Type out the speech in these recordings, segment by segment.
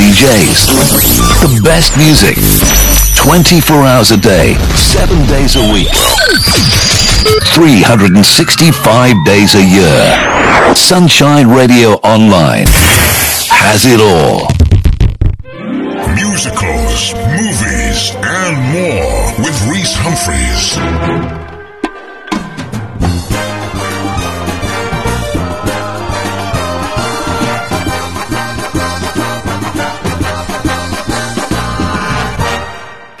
DJs. The best music. 24 hours a day, 7 days a week. 365 days a year. Sunshine Radio Online has it all. Musicals, movies, and more with Rhys Humphreys.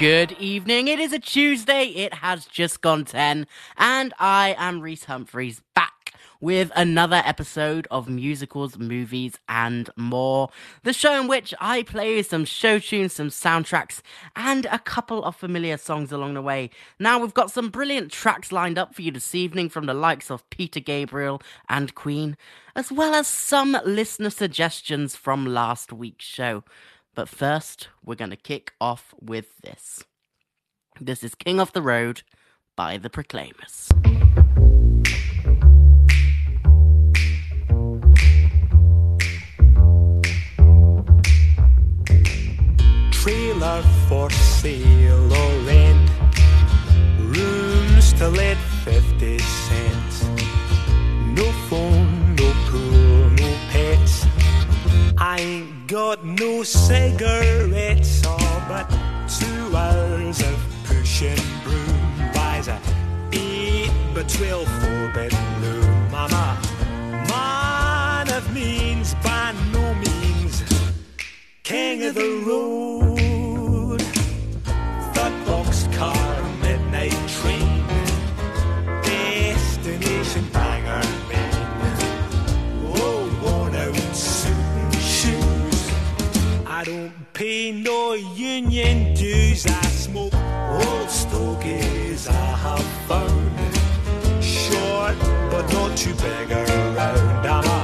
Good evening. It is a Tuesday. It has just gone 10. And I am Rhys Humphreys back with another episode of musicals, movies, and more. The show in which I play some show tunes, some soundtracks, and a couple of familiar songs along the way. Now, we've got some brilliant tracks lined up for you this evening from the likes of Peter Gabriel and Queen, as well as some listener suggestions from last week's show. But first, we're going to kick off with this. This is King of the Road by the Proclaimers. Trailer for sale or rent. Rooms to let 50 cents. No phone, no pool, no pets. I ain't got no cigarettes, all but two hours of pushing broom buys a eight by twelve bedroom. Mama, man of means by no means, king of the road. Pay no union dues. I smoke old stogies I have found. Short, but not too big around. I'm a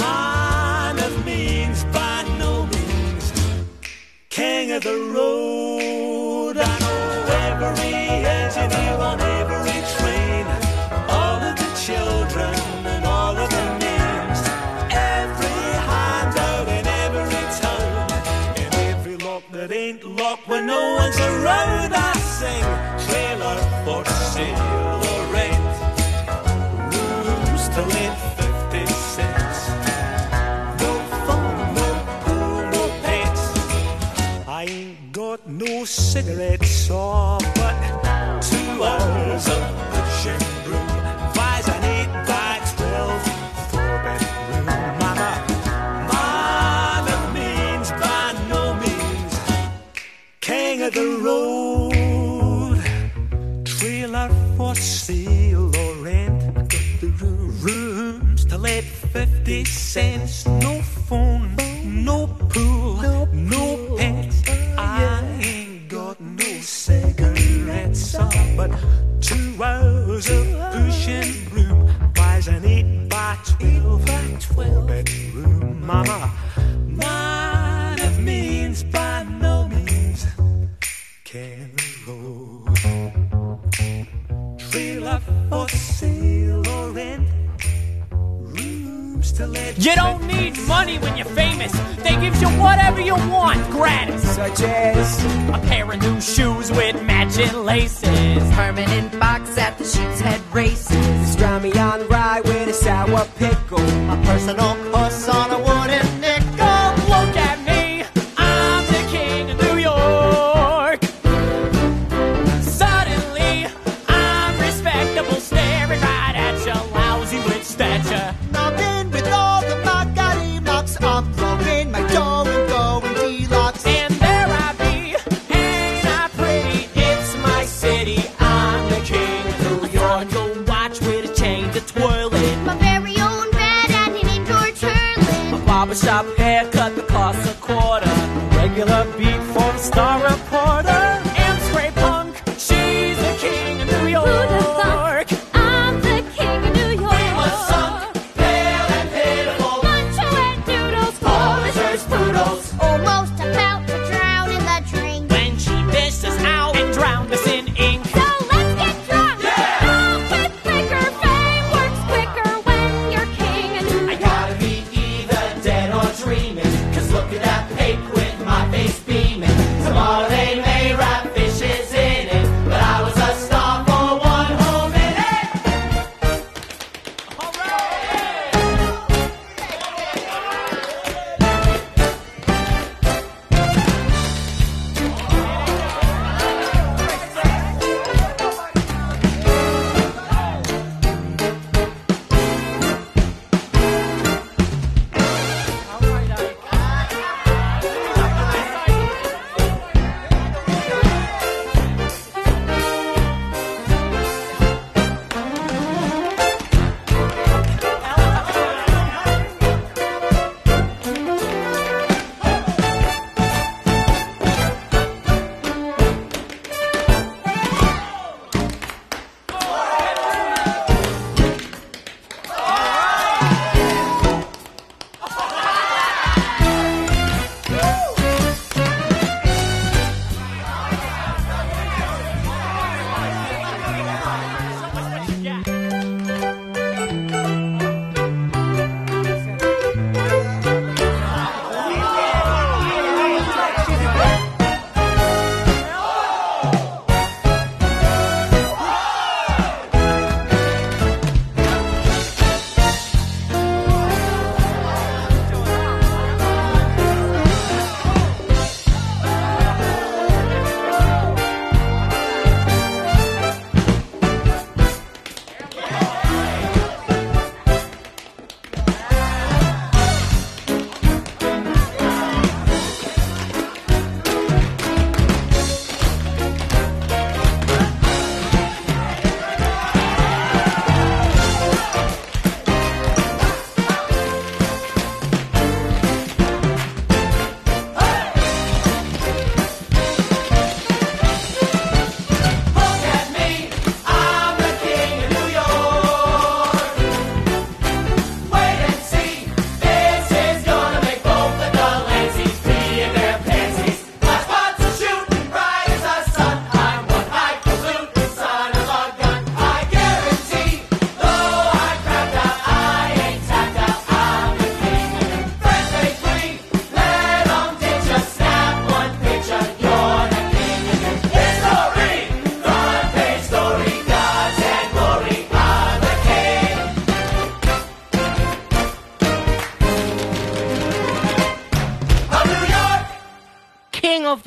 man of means by no means. King of the road. Around. I sing trailer for sale or rent. Rooms to let 50 cents. No phone, no pool, no pets. I ain't got no cigarettes, oh, the road. Trailer for sale or rent. Got the room, rooms to let fifty cents. No phone, no pool, no pets. I ain't got no cigarettes, oh, but two hours of pushing broom buys an eight by twelve, twelve bedroom. Mama, man of means by no can road. Trailer for sale or rent. Rooms to let. You don't need money when you're famous. They give you whatever you want, gratis. Such as A pair of new shoes with matching laces. Permanent box at the Sheepshead races. Strami on rye with a sour pickle. A personal course on a wooden barbershop haircut that costs a quarter. Regular beat for the star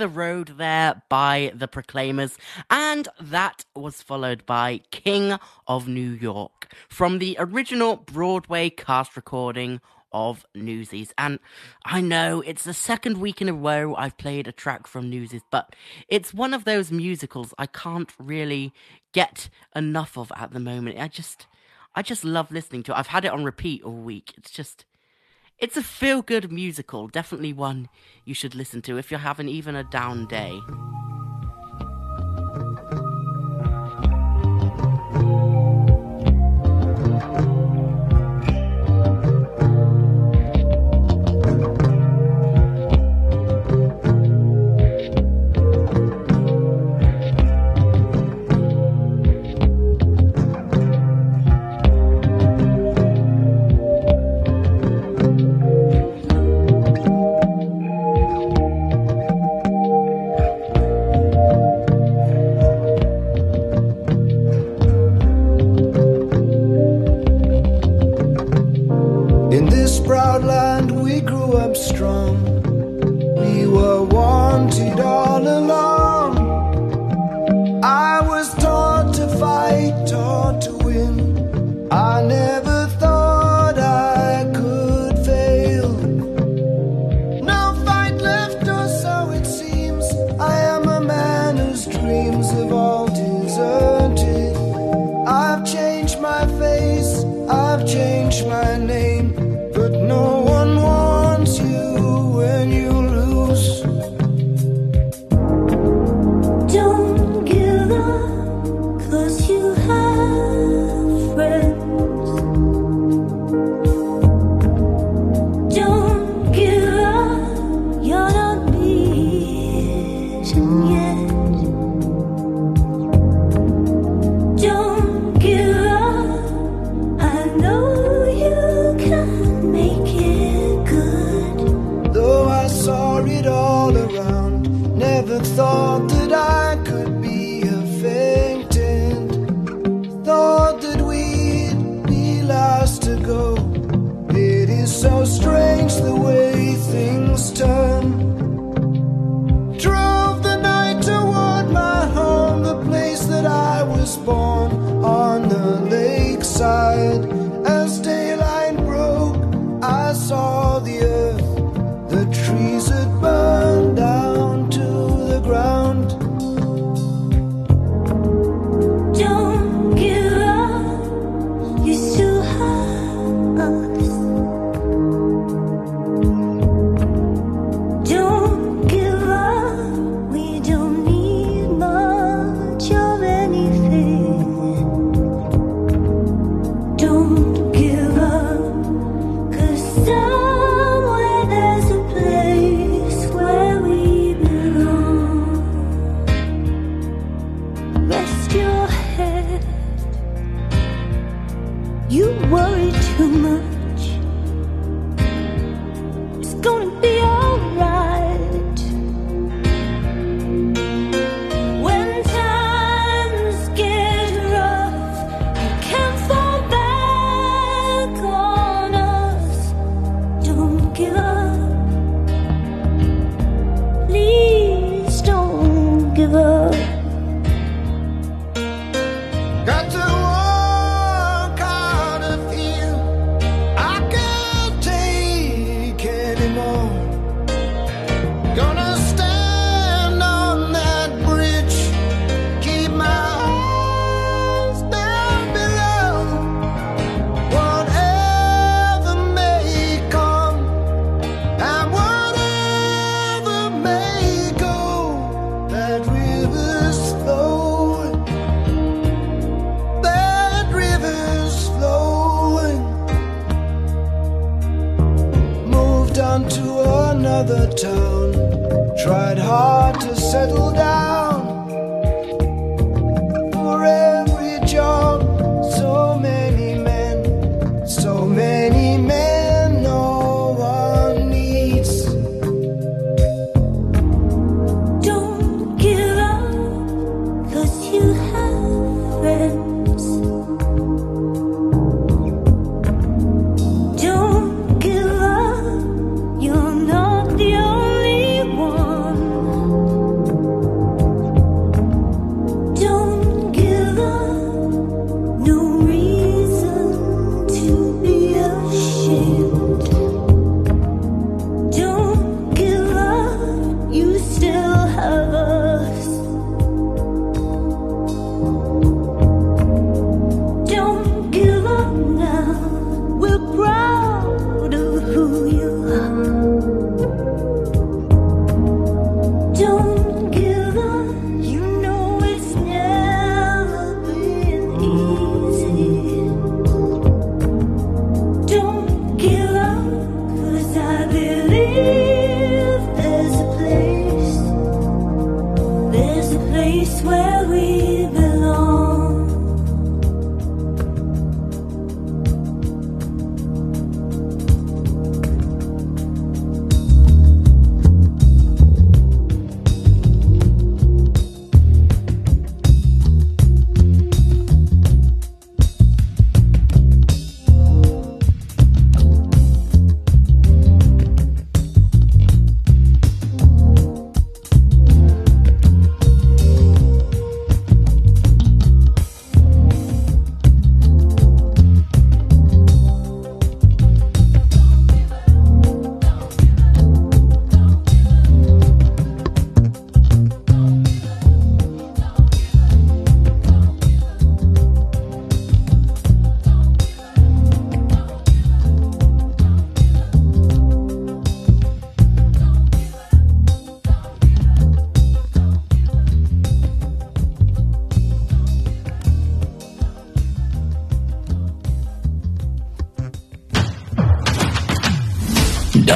the Road there by the Proclaimers. And that was followed by King of New York from the original Broadway cast recording of Newsies. And I know it's the second week in a row I've played a track from Newsies, but it's one of those musicals I can't really get enough of at the moment. I just I just love listening to it. I've had it on repeat all week. It's just it's a feel good musical, definitely one you should listen to if you're having even a down day.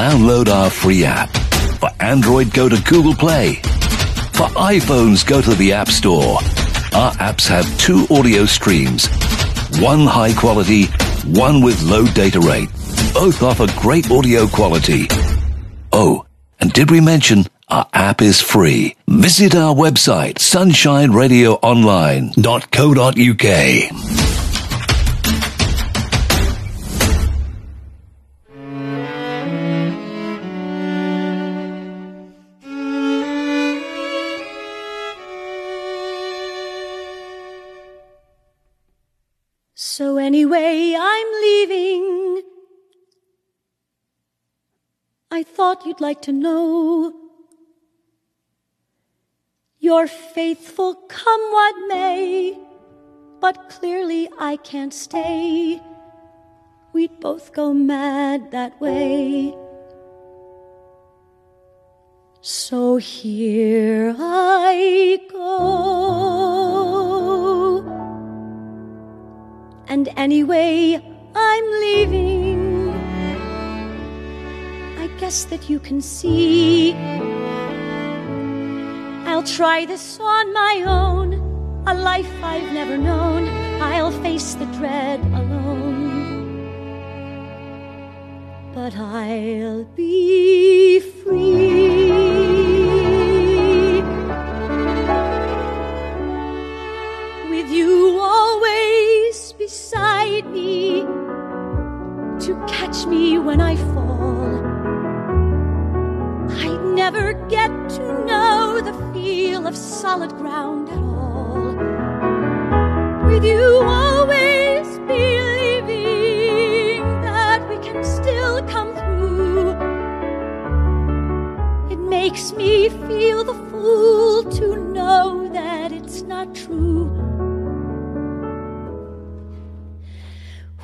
Download our free app. For Android, go to Google Play. For iPhones, go to the App Store. Our apps have two audio streams. One high quality, one with low data rate. Both offer great audio quality. Oh, and did we mention our app is free? Visit our website, sunshineradioonline.co.uk. anyway, I'm leaving. I thought you'd like to know. You're faithful come what may, but clearly I can't stay. We'd both go mad that way. So here I go. And anyway, I'm leaving. I guess that you can see. I'll try this on my own, a life I've never known. I'll face the dread alone. But I'll be free. To catch me when I fall. I'd never get to know the feel of solid ground at all. With you always believing that we can still come through. It makes me feel the fool to know that it's not true.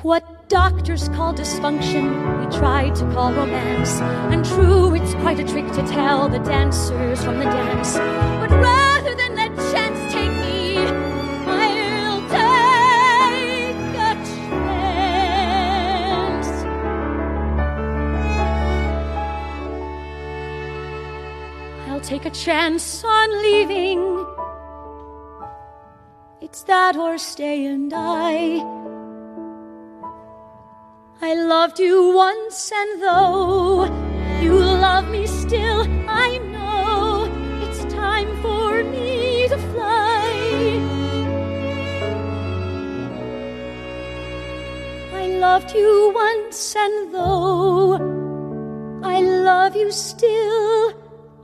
What doctors call dysfunction, we tried to call romance. And true, it's quite a trick to tell the dancers from the dance. But rather than let chance take me, I'll take a chance. I'll take a chance on leaving. It's that or stay and die. I loved you once, and though you love me still, I know it's time for me to fly. I loved you once, and though I love you still,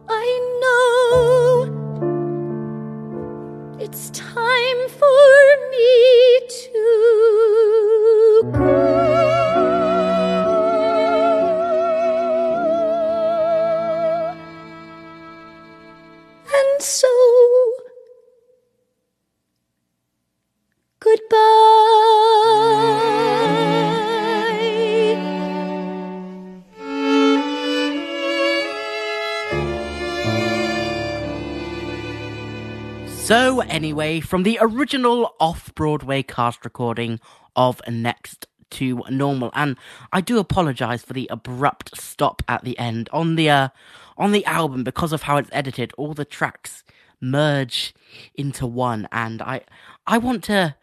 I know it's time for me to go. So, goodbye. So, anyway, from the original off Broadway cast recording of Next to Normal, and I do apologize for the abrupt stop at the end on the uh, on the album because of how it's edited. All the tracks merge into one, and I I want to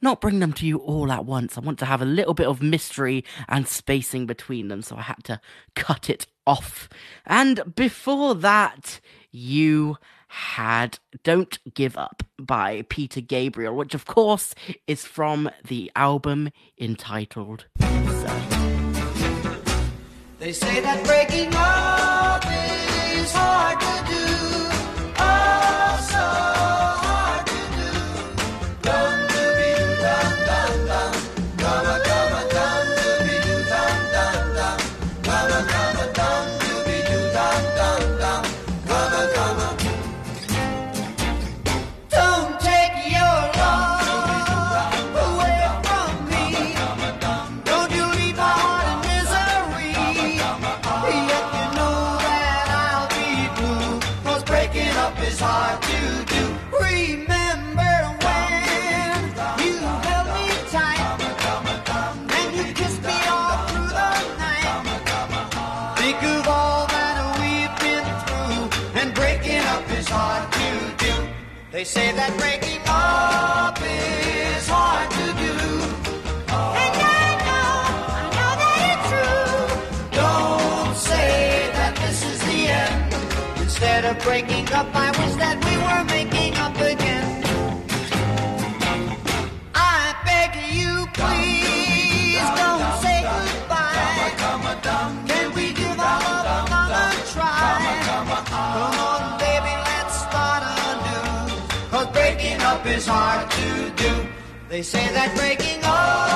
not bring them to you all at once. I want to have a little bit of mystery and spacing between them, so I had to cut it off. And before that, you had Don't Give Up by Peter Gabriel, which of course is from the album entitled They say that breaking up hard They say that breaking up is hard to do. And I know, I know that it's true. Don't say that this is the end. Instead of breaking up, I wish They say that breaking up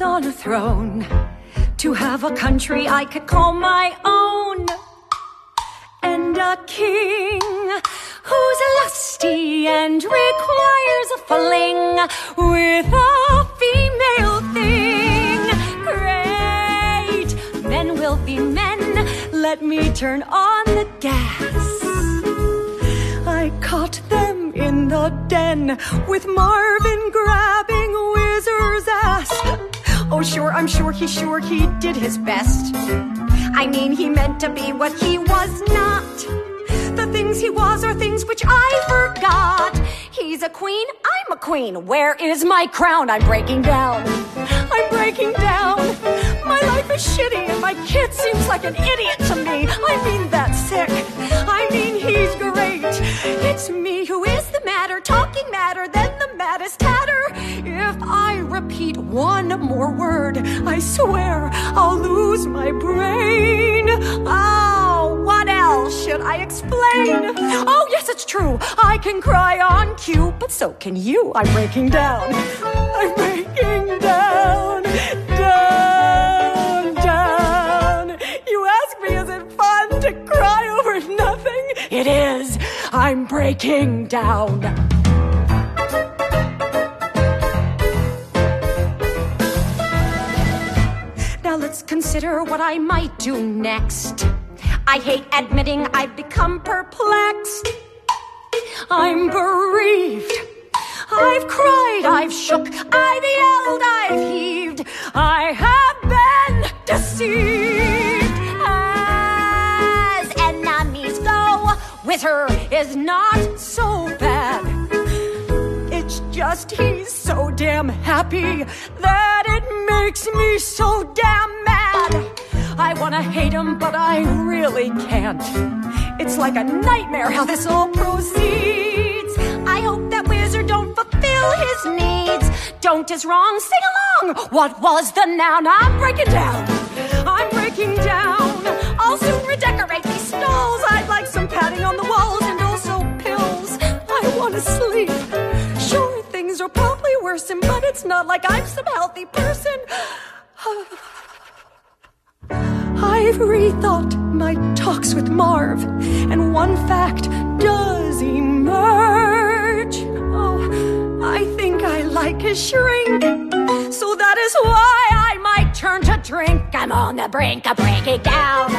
on a throne, to have a country I could call my own, and a king who's lusty and requires a fling with a female thing. Great, men will be men. Let me turn on the gas. I caught them in the den with Marvin ass. Oh, sure, I'm sure he sure he did his best. I mean, he meant to be what he was not. The things he was are things which I forgot. He's a queen, I'm a queen. Where is my crown? I'm breaking down. I'm breaking down. My life is shitty and my kid seems like an idiot to me. I mean, that's sick. I mean, he's great. It's me who is one more word, I swear I'll lose my brain. Oh, what else should I explain? Oh, yes, it's true. I can cry on cue, but so can you. I'm breaking down. I'm breaking down. Down, down. You ask me, is it fun to cry over nothing? It is. I'm breaking down. Let's consider what I might do next. I hate admitting I've become perplexed. I'm bereaved. I've cried, I've shook, I've yelled, I've heaved. I have been deceived. As enemies go, Whizzer is not so bad. Just he's so damn happy that it makes me so damn mad. I wanna hate him, but I really can't. It's like a nightmare how this all proceeds. I hope that Whizzer don't fulfill his needs. Don't is wrong, sing along. What was the noun? I'm breaking down. I'm breaking down. I'll soon redecorate these stalls. I'd like some padding on the walls and also pills. I wanna sleep. Worsen, but it's not like I'm some healthy person. I've rethought my talks with Marv, and one fact does emerge. Oh, I think I like his shrink, so that is why I might turn to drink. I'm on the brink of breaking down.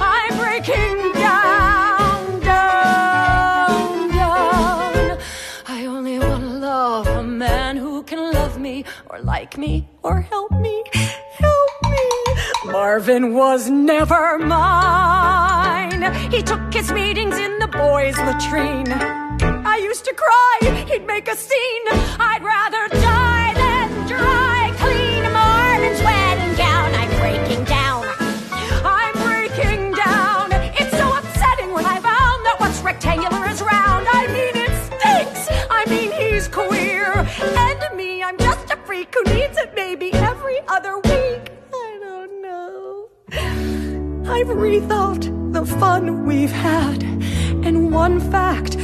I'm breaking down, down, down. I only want to love a man who or like me or help me, help me. Marvin was never mine. He took his meetings in the boys' latrine. I used to cry, he'd make a scene. I'd rather die than dry who needs it maybe every other week. I don't know. I've rethought the fun we've had, and one fact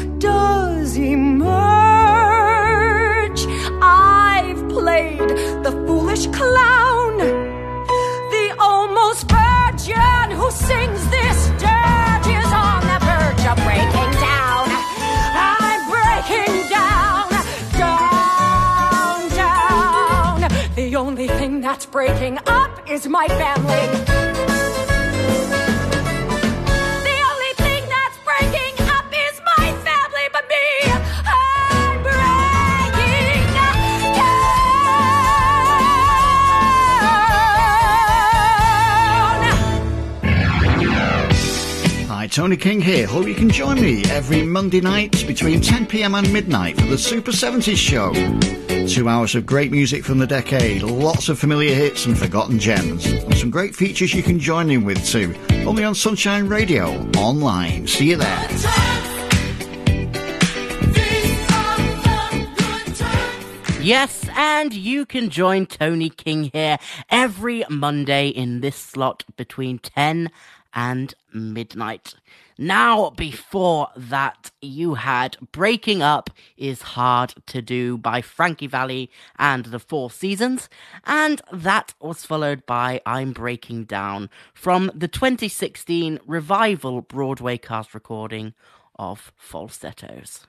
breaking up is my family. The only thing that's breaking up is my family, but me. I'm breaking. Hi, Tony King here. Hope you can join me every Monday night between 10pm and midnight for the Super 70s show. Two hours of great music from the decade, lots of familiar hits and forgotten gems, and some great features you can join in with too. Only on Sunshine Radio, online. See you there. Yes, and you can join Tony King here every Monday in this slot between 10 and midnight. Now, before that, you had Breaking Up is Hard to Do by Frankie Valli and the Four Seasons, and that was followed by I'm Breaking Down from the 2016 revival Broadway cast recording of Falsettos.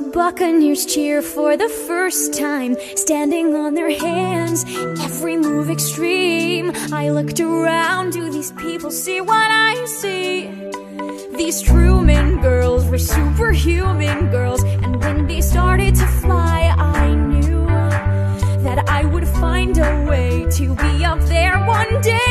The Buccaneers cheer for the first time, standing on their hands, every move extreme. I looked around, do these people see what I see? These Truman girls were superhuman girls, and when they started to fly, I knew that I would find a way to be up there one day.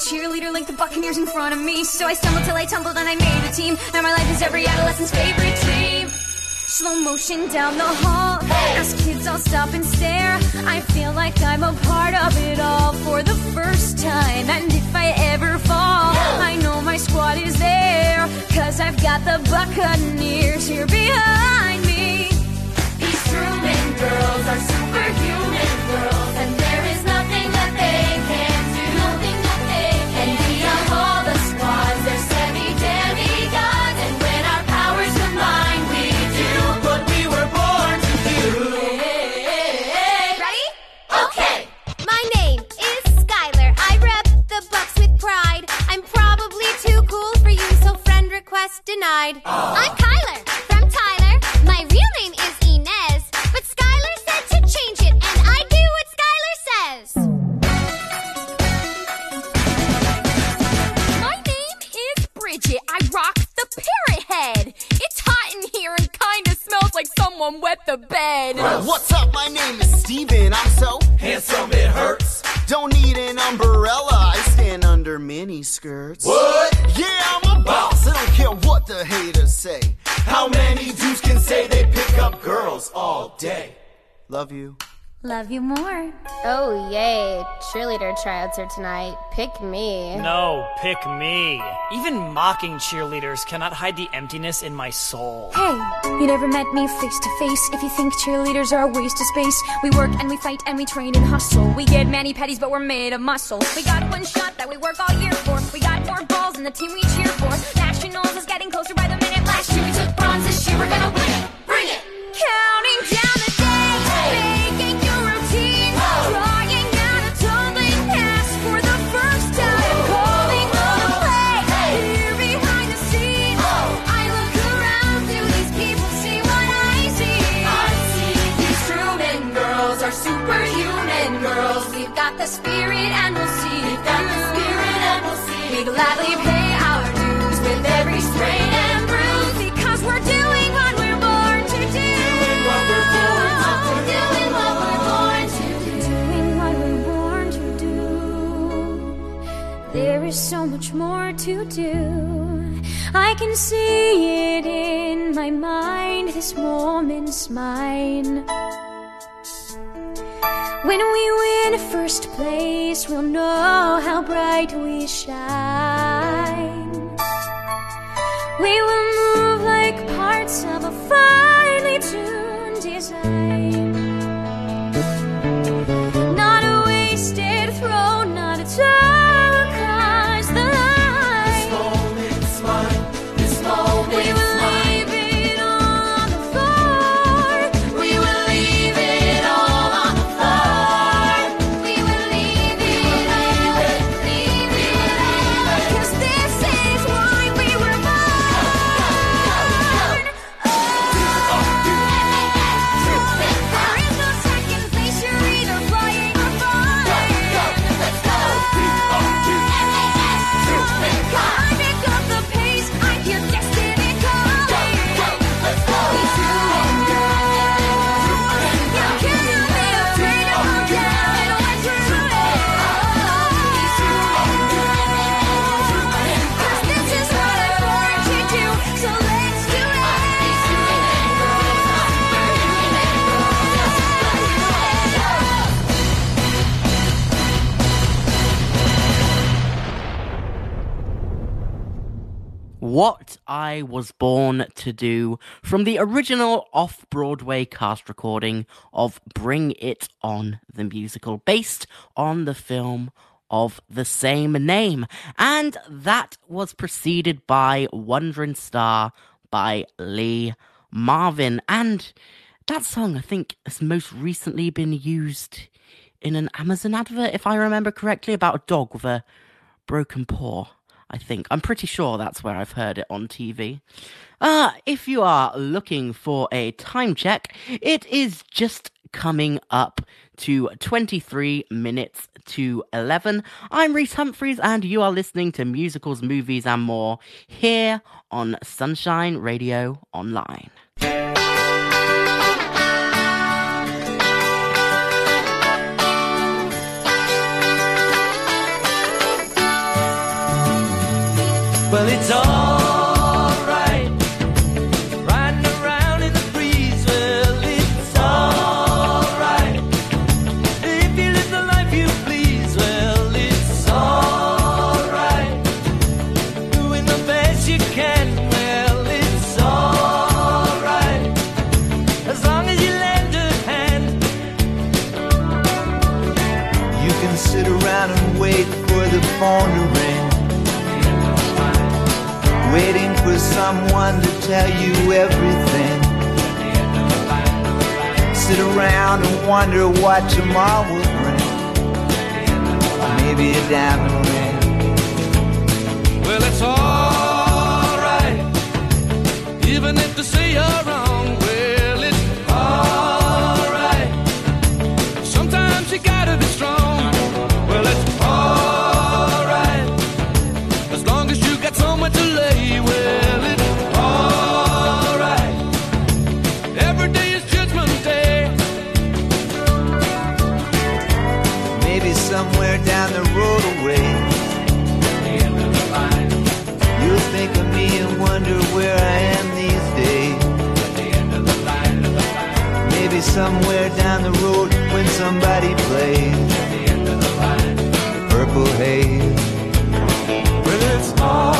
Cheerleader like the Buccaneers in front of me. So I stumbled till I tumbled and I made the team. Now my life is every adolescent's favorite dream. Slow motion down the hall. As kids all stop and stare. I feel like I'm a part of it all for the first time. And if I ever fall, I know my squad is there. Cause I've got the Buccaneers here behind me. These Truman girls are superhuman Love you more. Oh, yay. Cheerleader tryouts are tonight. Pick me. No, pick me. Even mocking cheerleaders cannot hide the emptiness in my soul. Hey, you never met me face to face. If you think cheerleaders are a waste of space, we work and we fight and we train and hustle. We get many patties, but we're made of muscle. We got one shot that we work all year for. We got more balls than the team we cheer for. Nationals is getting closer by the minute. Last year we took bronze, this year we're gonna win it. Bring it! Counting down the days, gladly pay our dues with every strain and bruise because we're doing what we're born to do. Doing what we're born to do. Oh, doing what we're born to do. Doing what we're born to do. There is so much more to do. I can see it in my mind. This moment's mine. When we win first place, we'll know how bright we shine. We will move like parts of a finely tuned design. Was Born to Do from the original off Broadway cast recording of Bring It On, the musical, based on the film of the same name. And that was preceded by Wandering Star by Lee Marvin. And that song, I think, has most recently been used in an Amazon advert, if I remember correctly, about a dog with a broken paw. I think. I'm pretty sure that's where I've heard it on TV. Uh, if you are looking for a time check, it is just coming up to 23 minutes to 11. I'm Rhys Humphreys, and you are listening to musicals, movies, and more here on Sunshine Radio Online. Well, it's alright. Riding around in the breeze. Well, it's alright. If you live the life you please. Well, it's alright. Doing the best you can. Well, it's alright. As long as you lend a hand. You can sit around and wait for the phone someone to tell you everything. Sit around and wonder what tomorrow will bring. Or maybe a diamond ring. Well, it's alright. Even if they say you're wrong, somewhere down the road when somebody plays Purple Haze. Well, it's alright.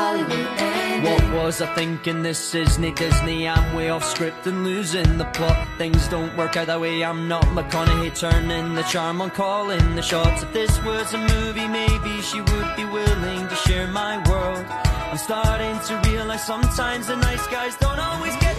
Hollywood ending. What was I thinking? This isn't Disney. I'm way off script and losing the plot. Things don't work out that way. I'm not McConaughey turning the charm on calling the shots. If this was a movie, maybe she would be willing to share my world. I'm starting to realize sometimes the nice guys don't always get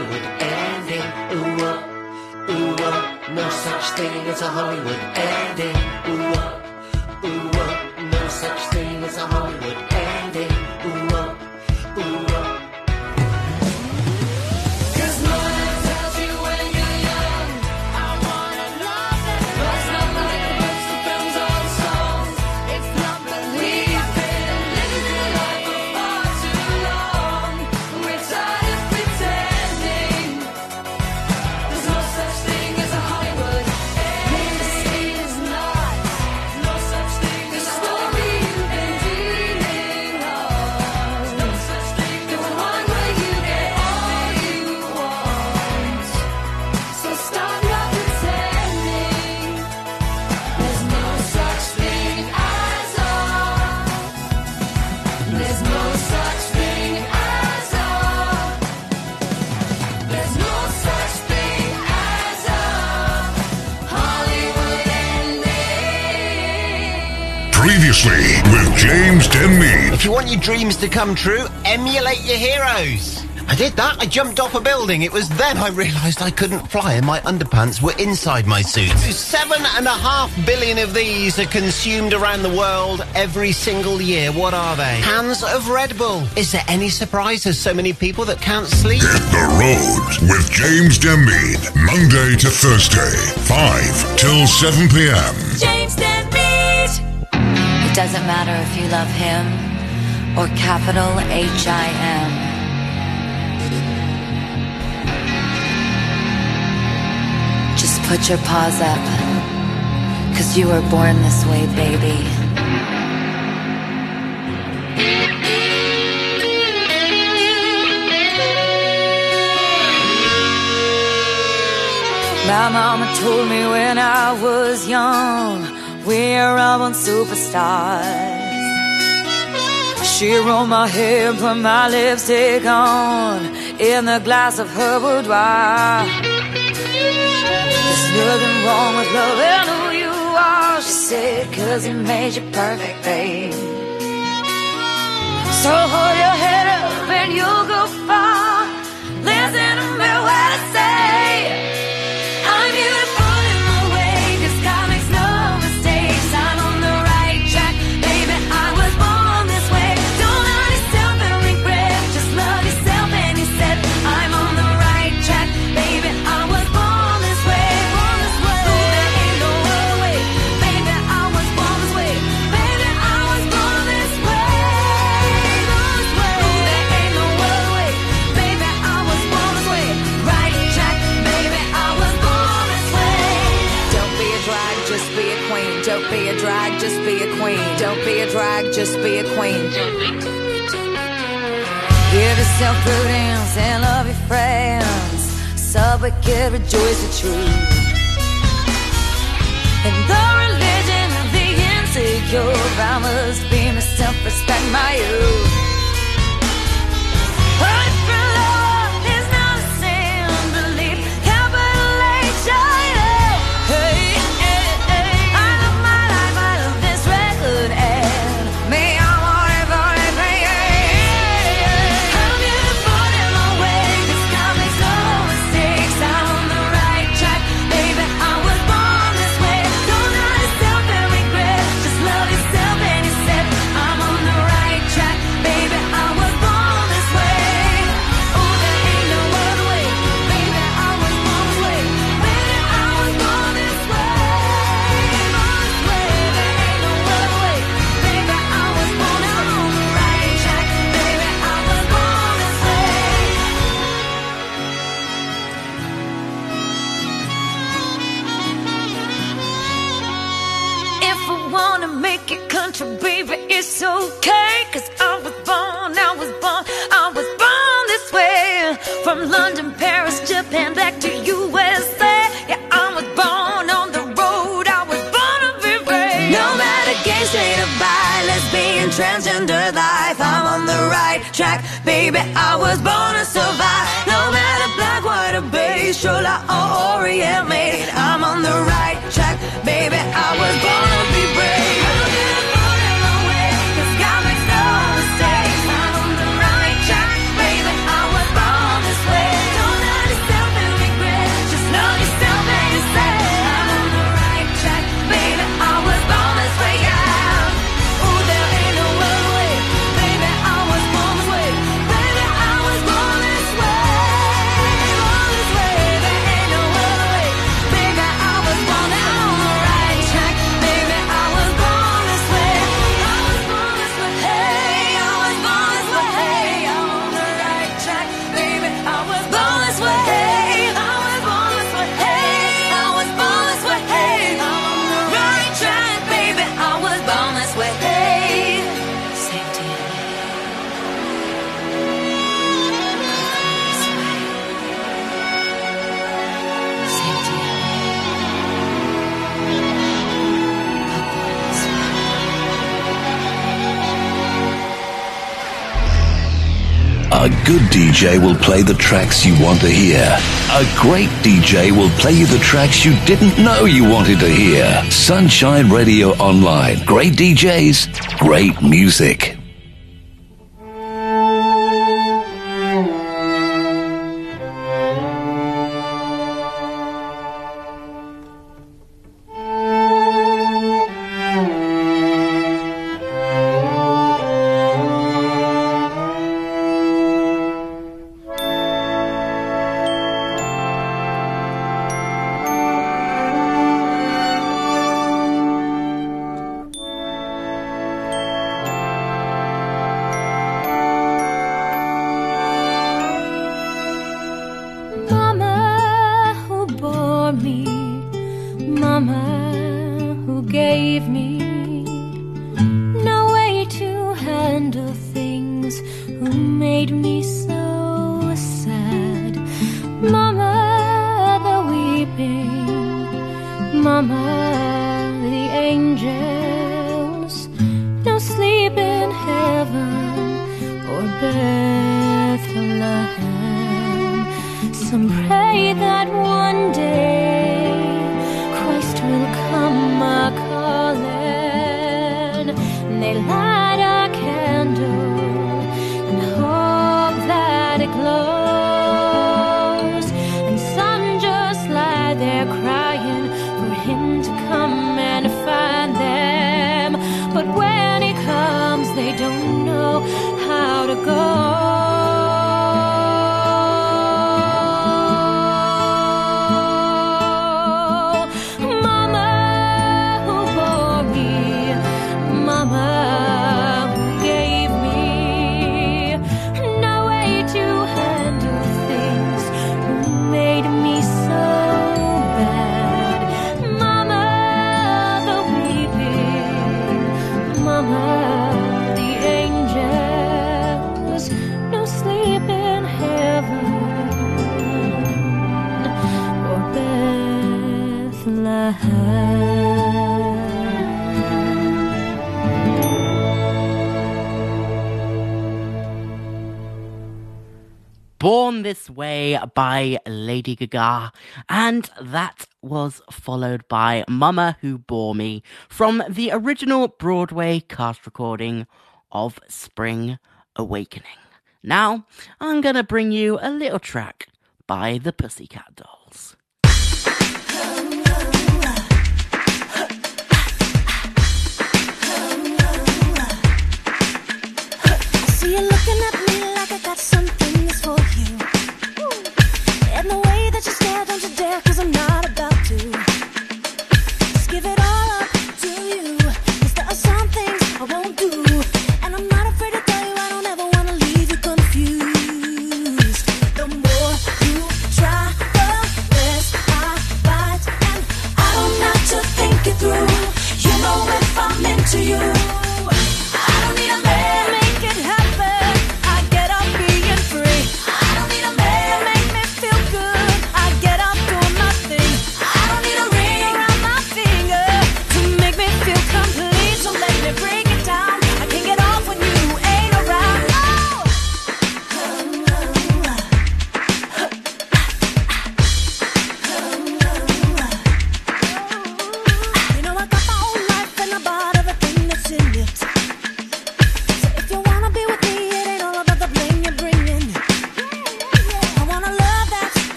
Hollywood ending. Ooh, uh, ooh, uh, no such thing as a Hollywood ending. Want your dreams to come true, emulate your heroes. I did that. I jumped off a building. It was then I realised I couldn't fly and my underpants were inside my suit. Seven and a half billion of these are consumed around the world every single year. What are they? Cans of Red Bull. Is there any surprise there's so many people that can't sleep? Hit the road with James Denmead. Monday to Thursday, 5 till 7 p.m. James Denmead. It doesn't matter if you love him or capital H I M. Just put your paws up, cause you were born this way, baby. My mama told me when I was young, we're all born superstars. She rolled my hair, put my lipstick on in the glass of her boudoir. There's nothing wrong with loving who you are, she said, cause he made you perfect, babe. So hold your head up and you'll go far. drag, just be a queen. Don't be a drag, just be a queen. Give yourself prudence and love your friends. So we can rejoice the truth. In the religion of the insecure, I must be myself, respect my youth. okay, cause I was born, I was born, I was born this way. From London, Paris, Japan, back to USA. Yeah, I was born on the road, I was born to be brave. No matter gay, straight or bi, lesbian, transgender life, I'm on the right track. Baby, I was born to survive. No matter black, white, or beige, shola or orient made, I'm on the right track. Baby, I was born good DJ will play the tracks you want to hear. A great DJ will play you the tracks you didn't know you wanted to hear. Sunshine Radio Online. Great DJs, great music. Born This Way by Lady Gaga, and that was followed by Mama Who Bore Me from the original Broadway cast recording of Spring Awakening. Now, I'm gonna bring you a little track by the Pussycat Dolls.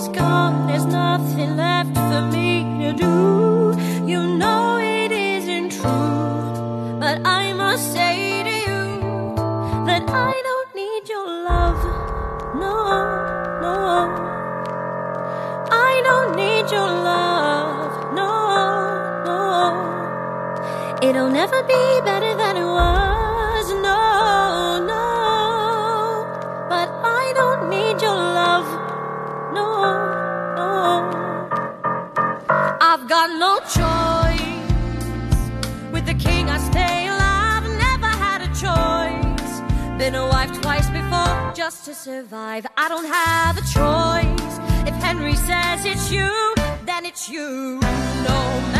he's gone, there's nothing left for me to do. You know it isn't true, but I must say to you that I don't need your love. No, no, I don't need your love. No, no, it'll never be better. Survive. I don't have a choice. If Henry says it's you, then it's you. No matter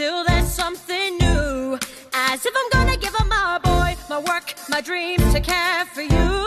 till there's something new. As if I'm gonna give up my boy, my work, my dreams to care for you.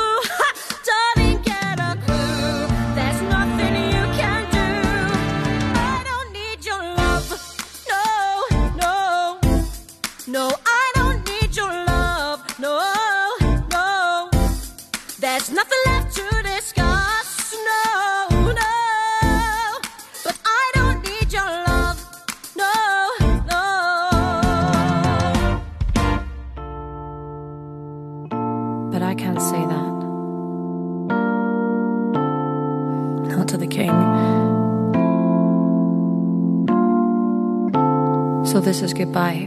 Goodbye.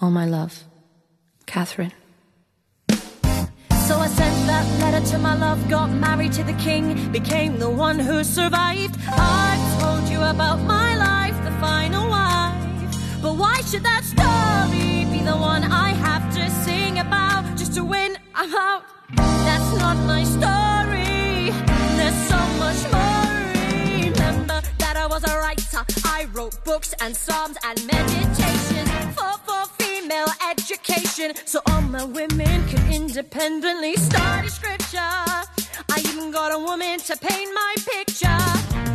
All my love. Catherine. So I sent that letter to my love, got married to the king, became the one who survived. I've told you about my life, the final wife. But why should that story be the one I have to sing about just to win? I'm out. That's not my story. I wrote books and psalms and meditation for, for female education so all my women can independently study scripture. I even got a woman to paint my picture.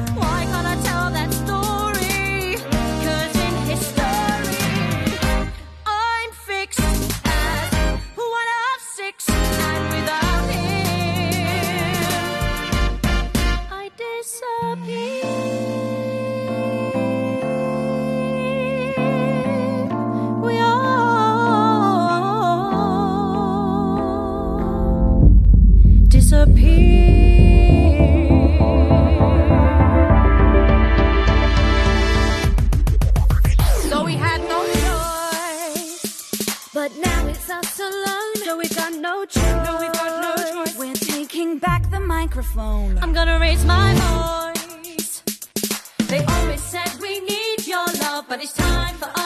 Us alone. So we've got no choice. No, we've got no choice. We're taking back the microphone. I'm gonna raise my voice. They always said we need your love, but it's time for us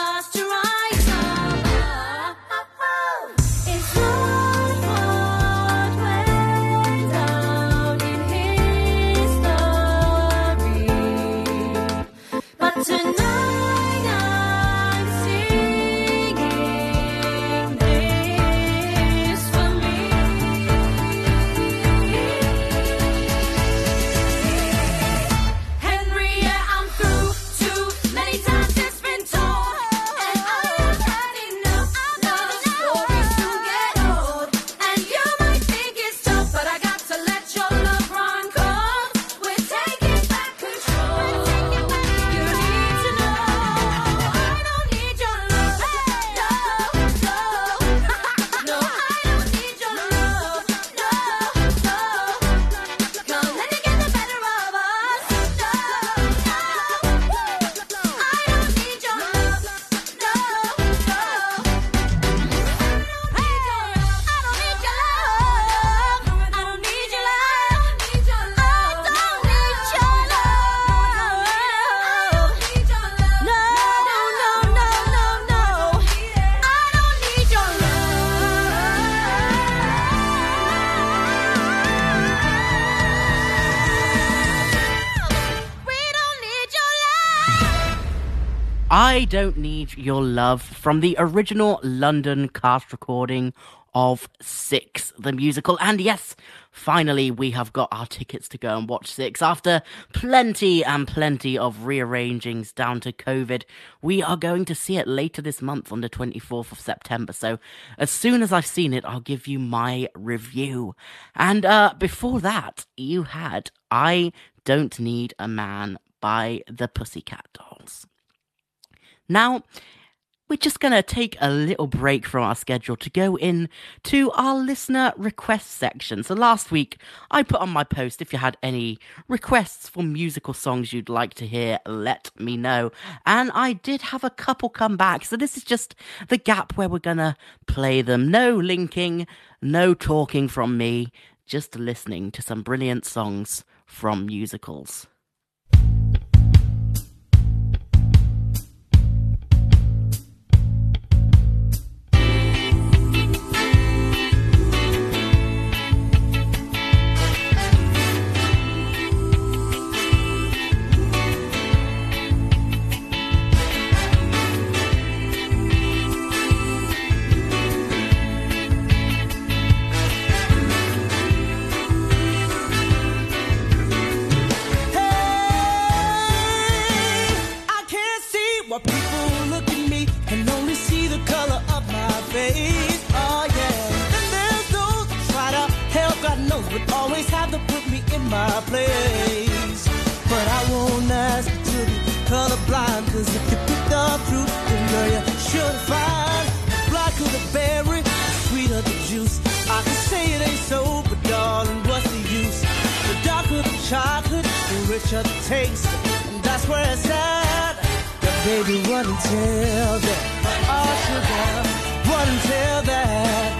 I Don't Need Your Love from the original London cast recording of Six, the musical. And yes, finally, we have got our tickets to go and watch Six. After plenty and plenty of rearrangings down to COVID, we are going to see it later this month on the 24th of September. So as soon as I've seen it, I'll give you my review. And uh, before that, you had I Don't Need a Man by the Pussycat Doll. Now, we're just going to take a little break from our schedule to go in to our listener request section. So last week, I put on my post if you had any requests for musical songs you'd like to hear, let me know. And I did have a couple come back. So this is just the gap where we're going to play them. No linking, no talking from me, just listening to some brilliant songs from musicals. which your taste, and that's where it's at. But baby, what until that? Oh, sugar, what until that?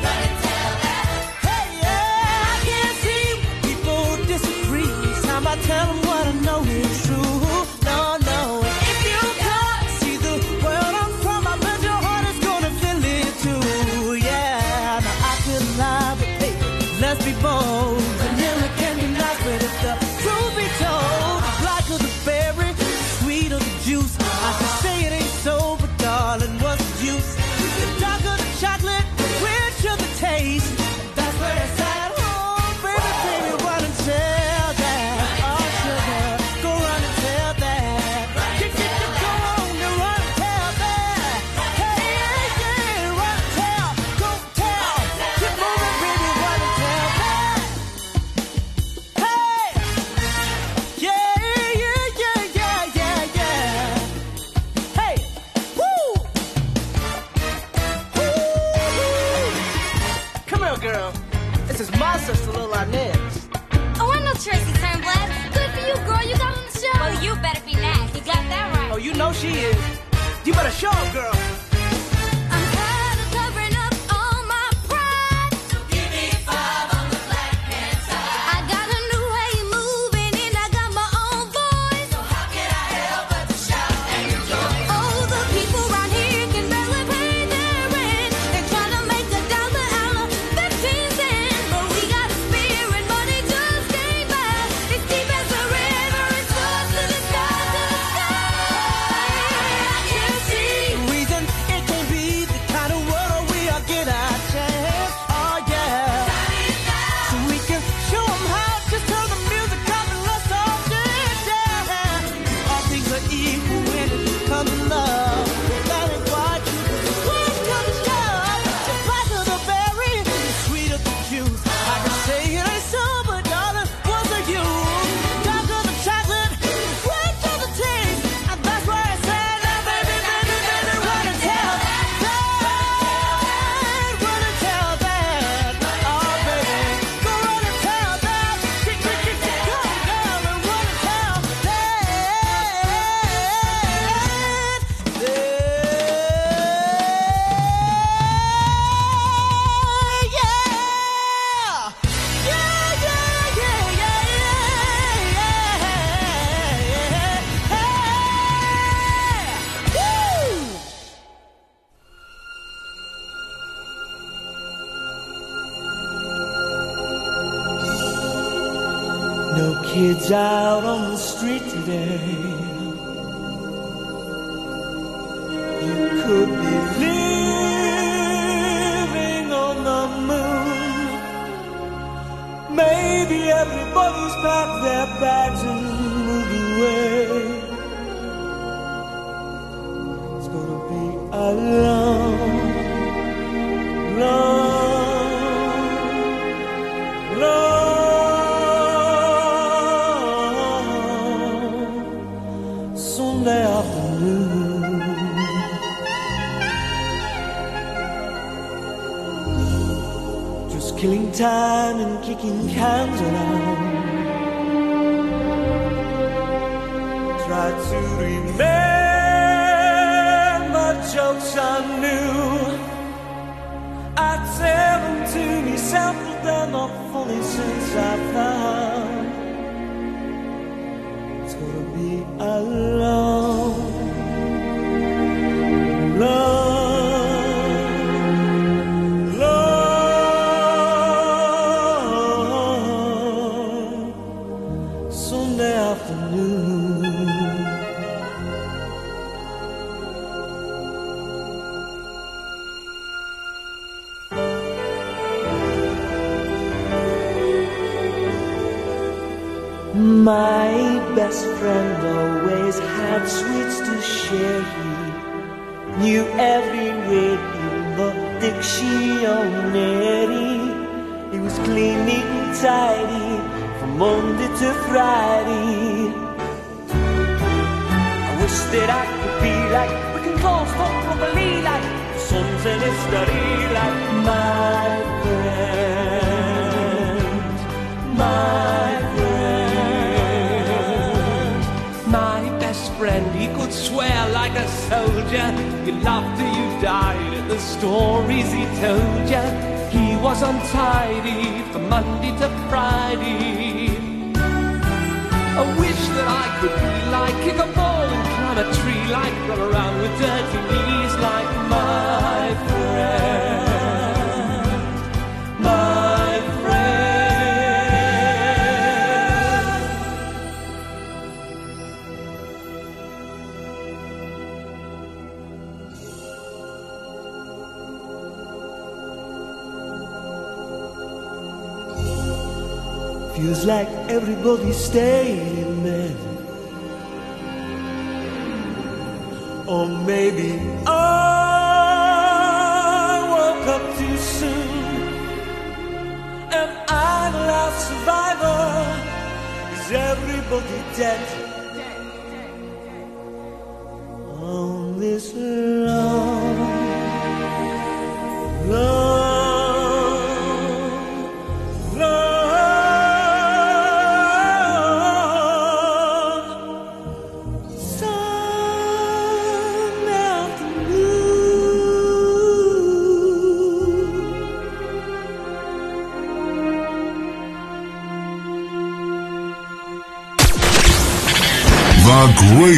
packed their bags and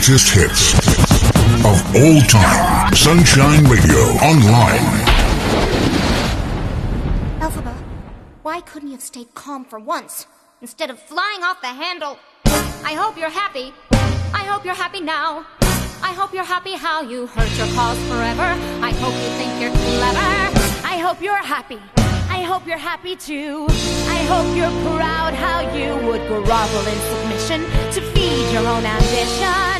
greatest hits of all time. Sunshine Radio Online. Elphaba, why couldn't you have stayed calm for once instead of flying off the handle? I hope you're happy. I hope you're happy now. I hope you're happy how you hurt your cause forever. I hope you think you're clever. I hope you're happy. I hope you're happy too. I hope you're proud how you would grovel in submission to feed your own ambition.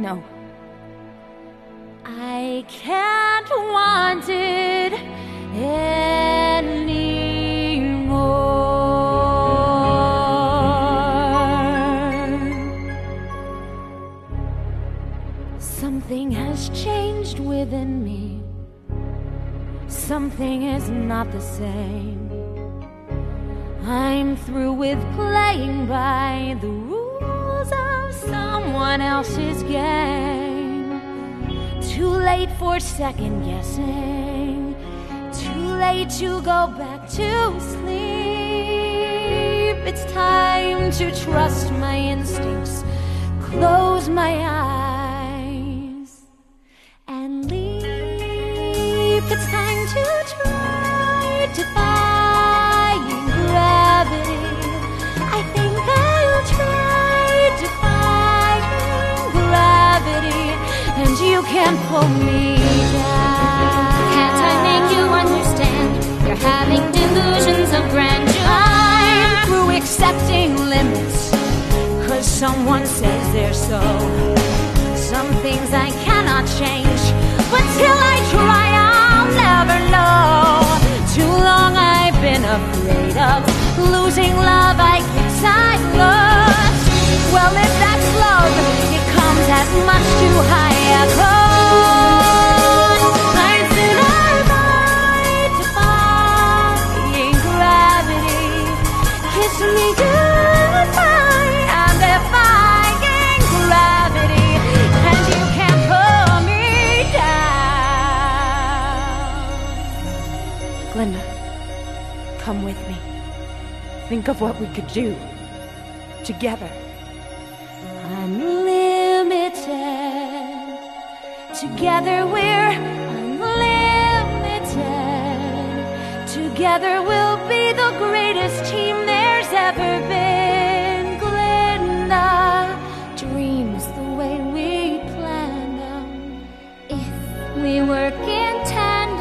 No. I can't want it anymore. Something has changed within me. Something is not the same. I'm through with playing by the rules someone else's game. Too late for second guessing, too late to go back to sleep. It's time to trust my instincts, close my eyes. Can't pull me down. Can't I make you understand? You're having delusions of grandeur. I'm through accepting limits, cause someone says they're so. Some things I cannot change, but till I try, I'll never know. Too long I've been afraid of losing love, I guess I've lost. Well, if that's love, it comes at much too high a cost. Come with me. Think of what we could do together. Unlimited. Together we're unlimited. Together we'll be the greatest team there's ever been. Glinda, dreams the way we planned them. If we work in tandem,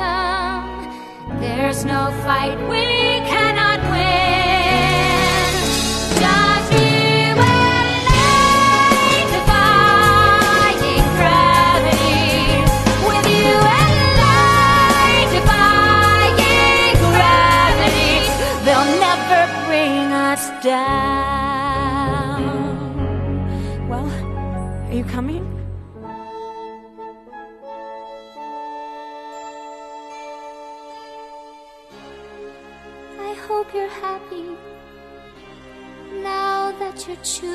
there's no fight we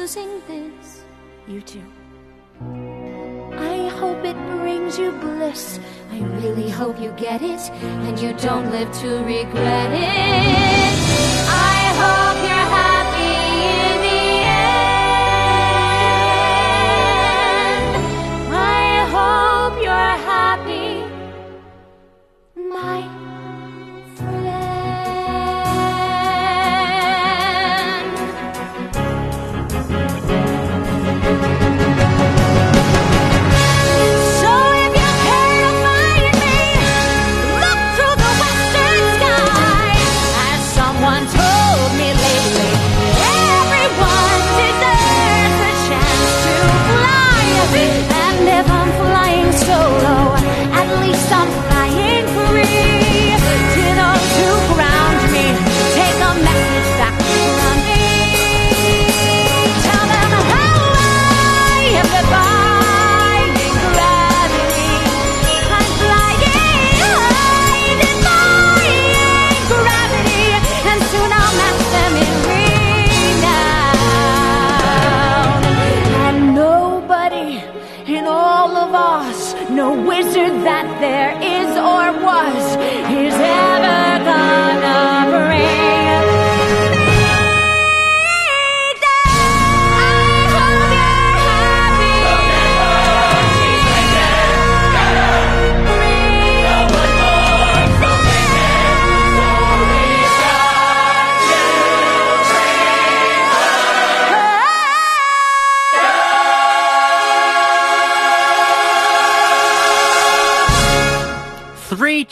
this. You too. I hope it brings you bliss. I really hope you get it and you don't live to regret it. I hope you're happy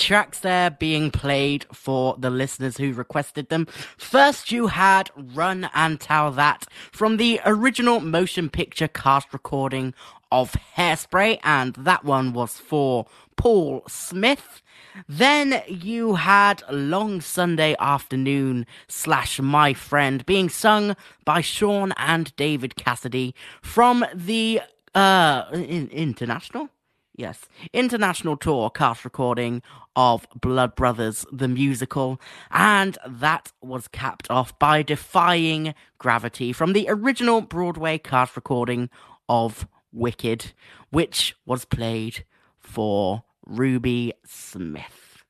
tracks there being played for the listeners who requested them. First, you had Run and Tell That from the original motion picture cast recording of Hairspray, and that one was for Paul Smith. Then you had Long Sunday Afternoon slash My Friend being sung by Shaun and David Cassidy from the uh in- international yes, international tour cast recording of Blood Brothers the musical, and that was capped off by Defying Gravity from the original Broadway cast recording of Wicked, which was played for Ruby Smith.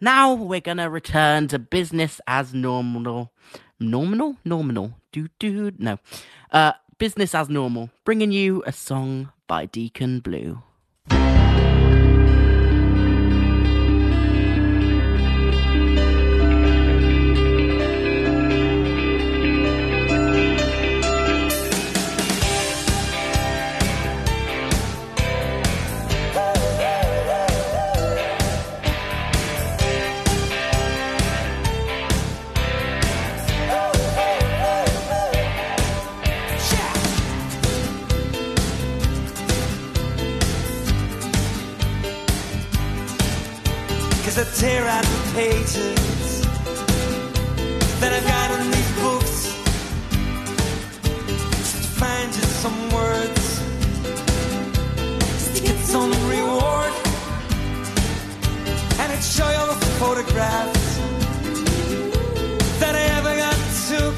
Now we're gonna return to business as normal. Normal? Normal. Do do no. Uh business as normal, bringing you a song by Deacon Blue. tear out the pages that I've got in these books just to find you some words just to get some reward. And I'd show you all the photographs that I ever got took.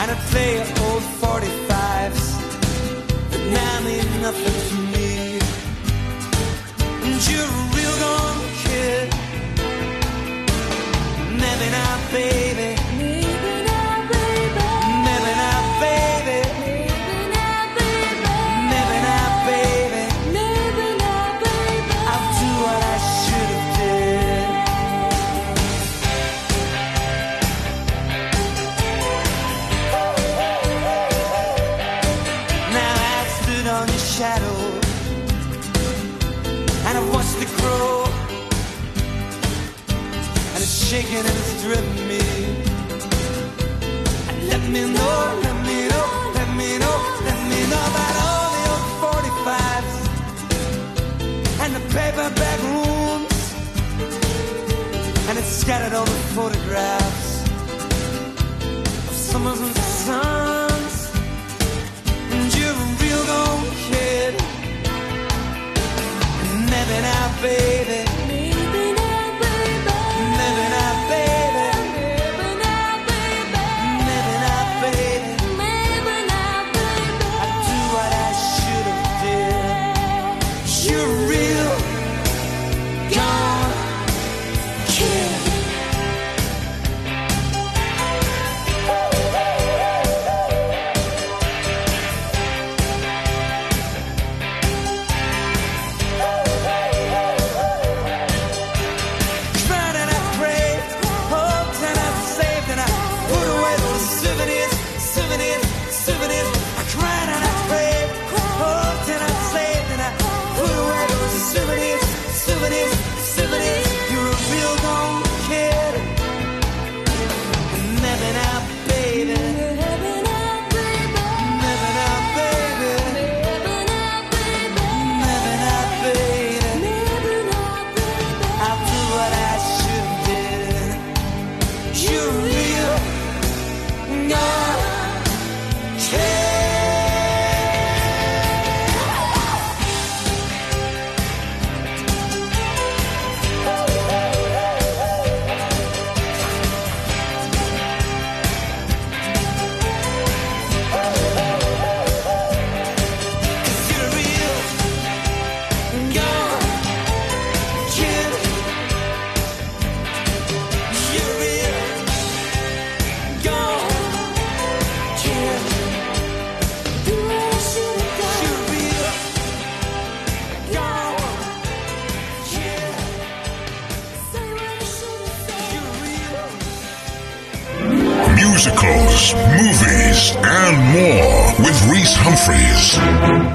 And I'd play old 45s that now mean nothing to me you're a real gone kid. Never not, baby. photographs of summers and suns. And you're a real old kid. And maybe now, baby. freeze.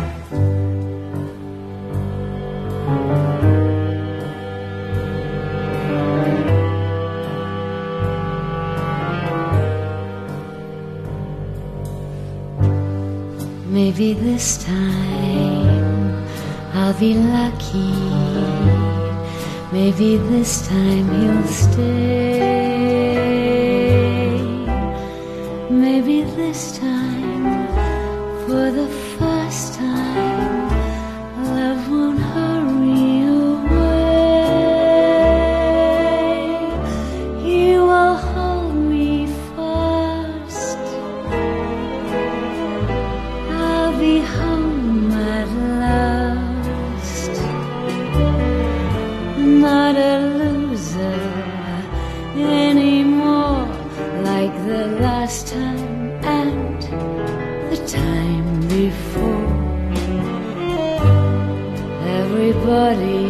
Nobody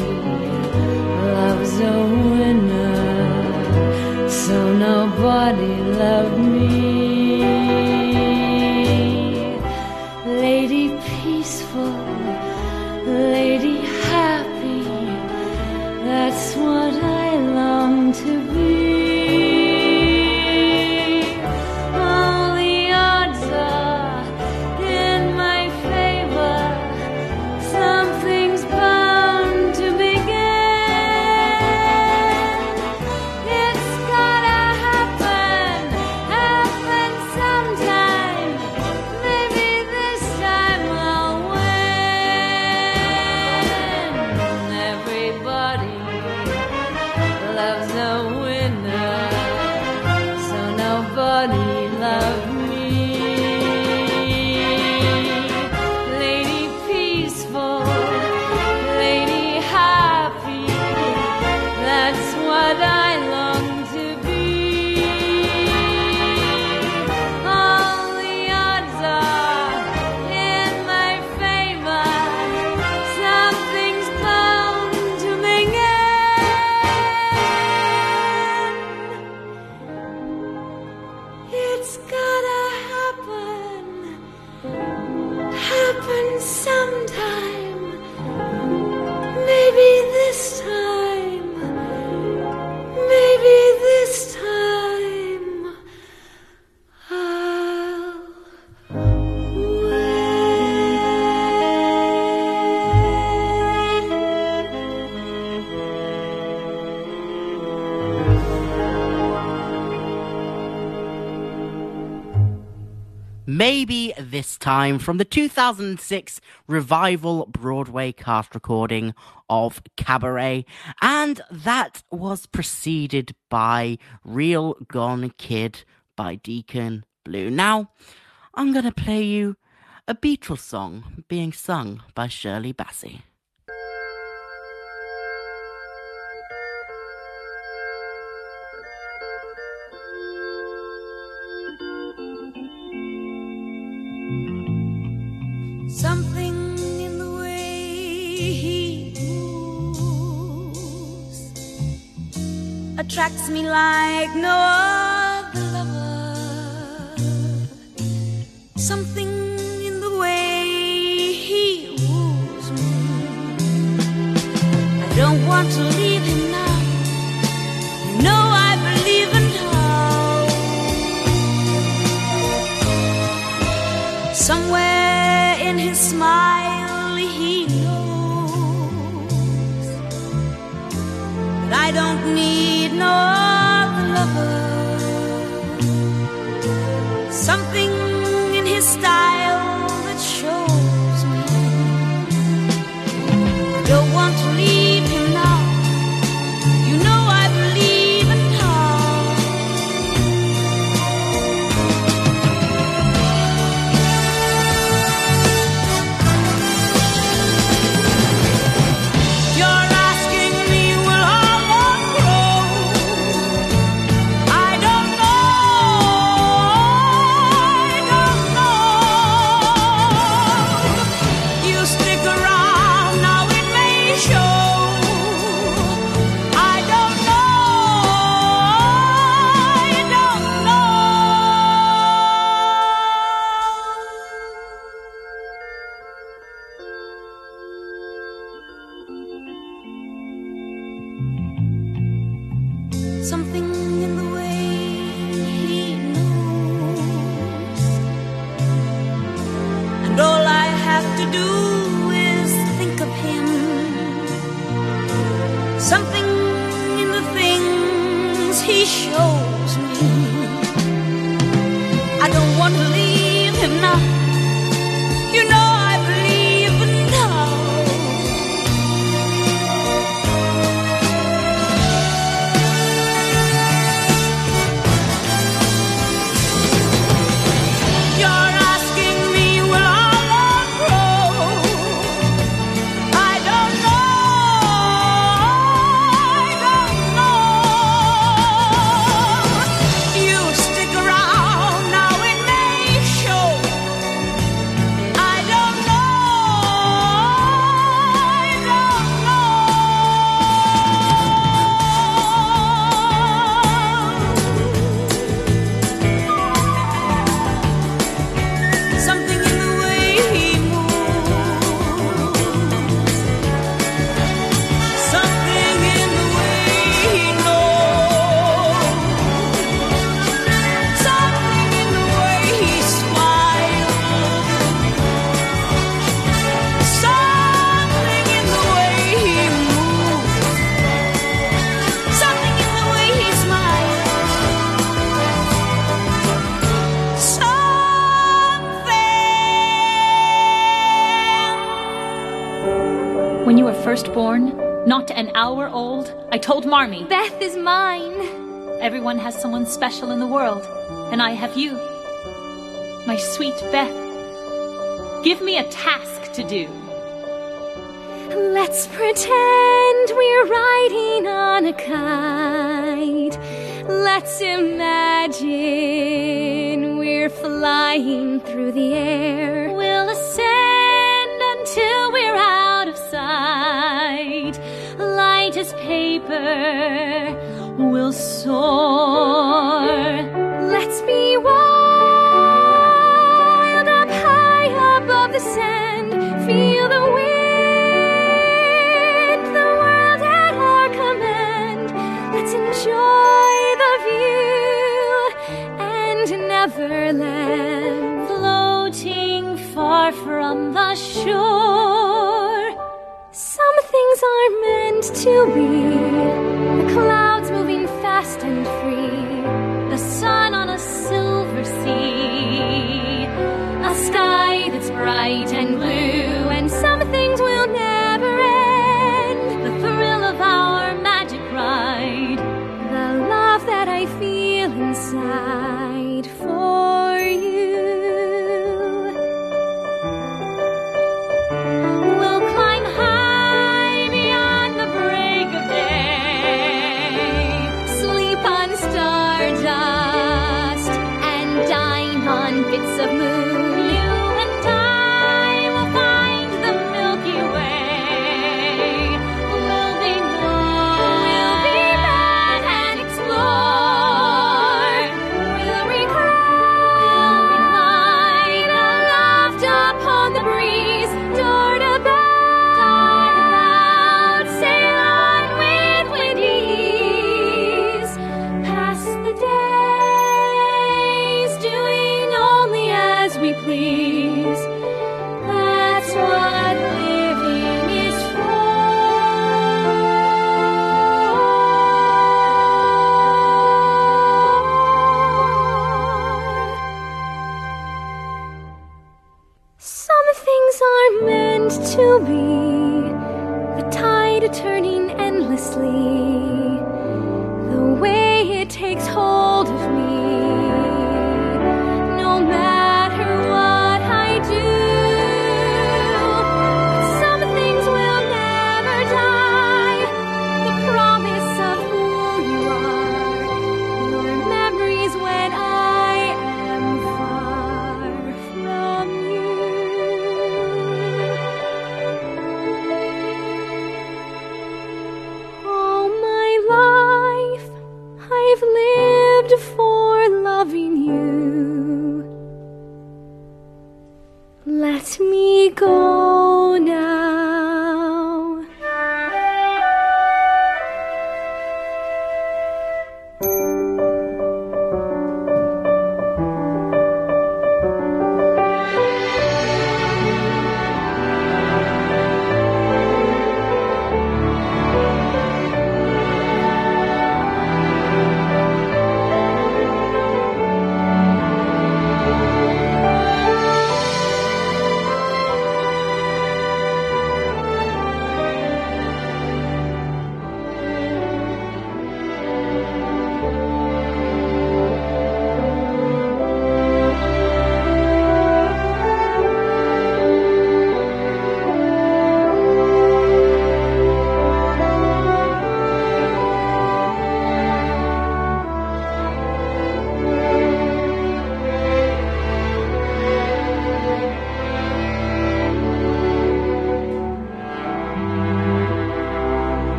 loves a winner, so nobody time from the 2006 revival Broadway cast recording of Cabaret. And that was preceded by Real Gone Kid by Deacon Blue. Now, I'm going to play you a Beatles song being sung by Shirley Bassey. attracts me like no other lover. Something in the way he woos me. I don't want to leave him now. You know I believe in how. Somewhere in his smile. don't need no other lover. Something in his style. Marmee. Beth is mine. Everyone has someone special in the world, and I have you. My sweet Beth. Give me a task to do. Let's pretend we're riding on a kite. Let's imagine we're flying through the air. Paper, we'll soar. Let's be wild up high above the sand. Feel the wind, the world at our command. Let's enjoy the view and Neverland, floating far from the shore. Some things are meant to be. The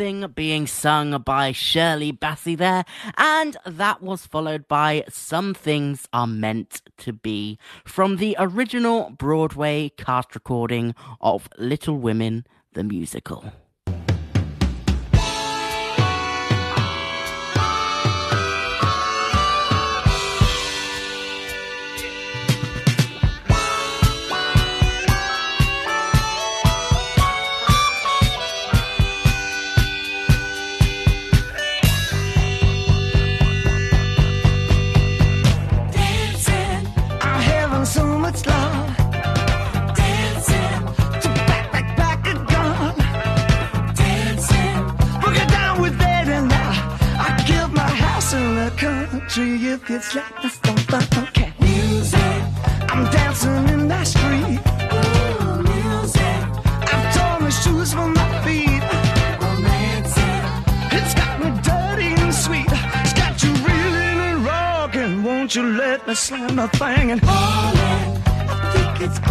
Something being sung by Shirley Bassey there, and that was followed by Some Things Are Meant to Be from the original Broadway cast recording of Little Women the musical. slap, I stomp, I don't care. Music, I'm dancing in the street. Ooh, music, I've torn the shoes from my feet. Romance, it's got me dirty and sweet. It's got you reeling and rocking. Won't you let me slam the thing and all I think it's.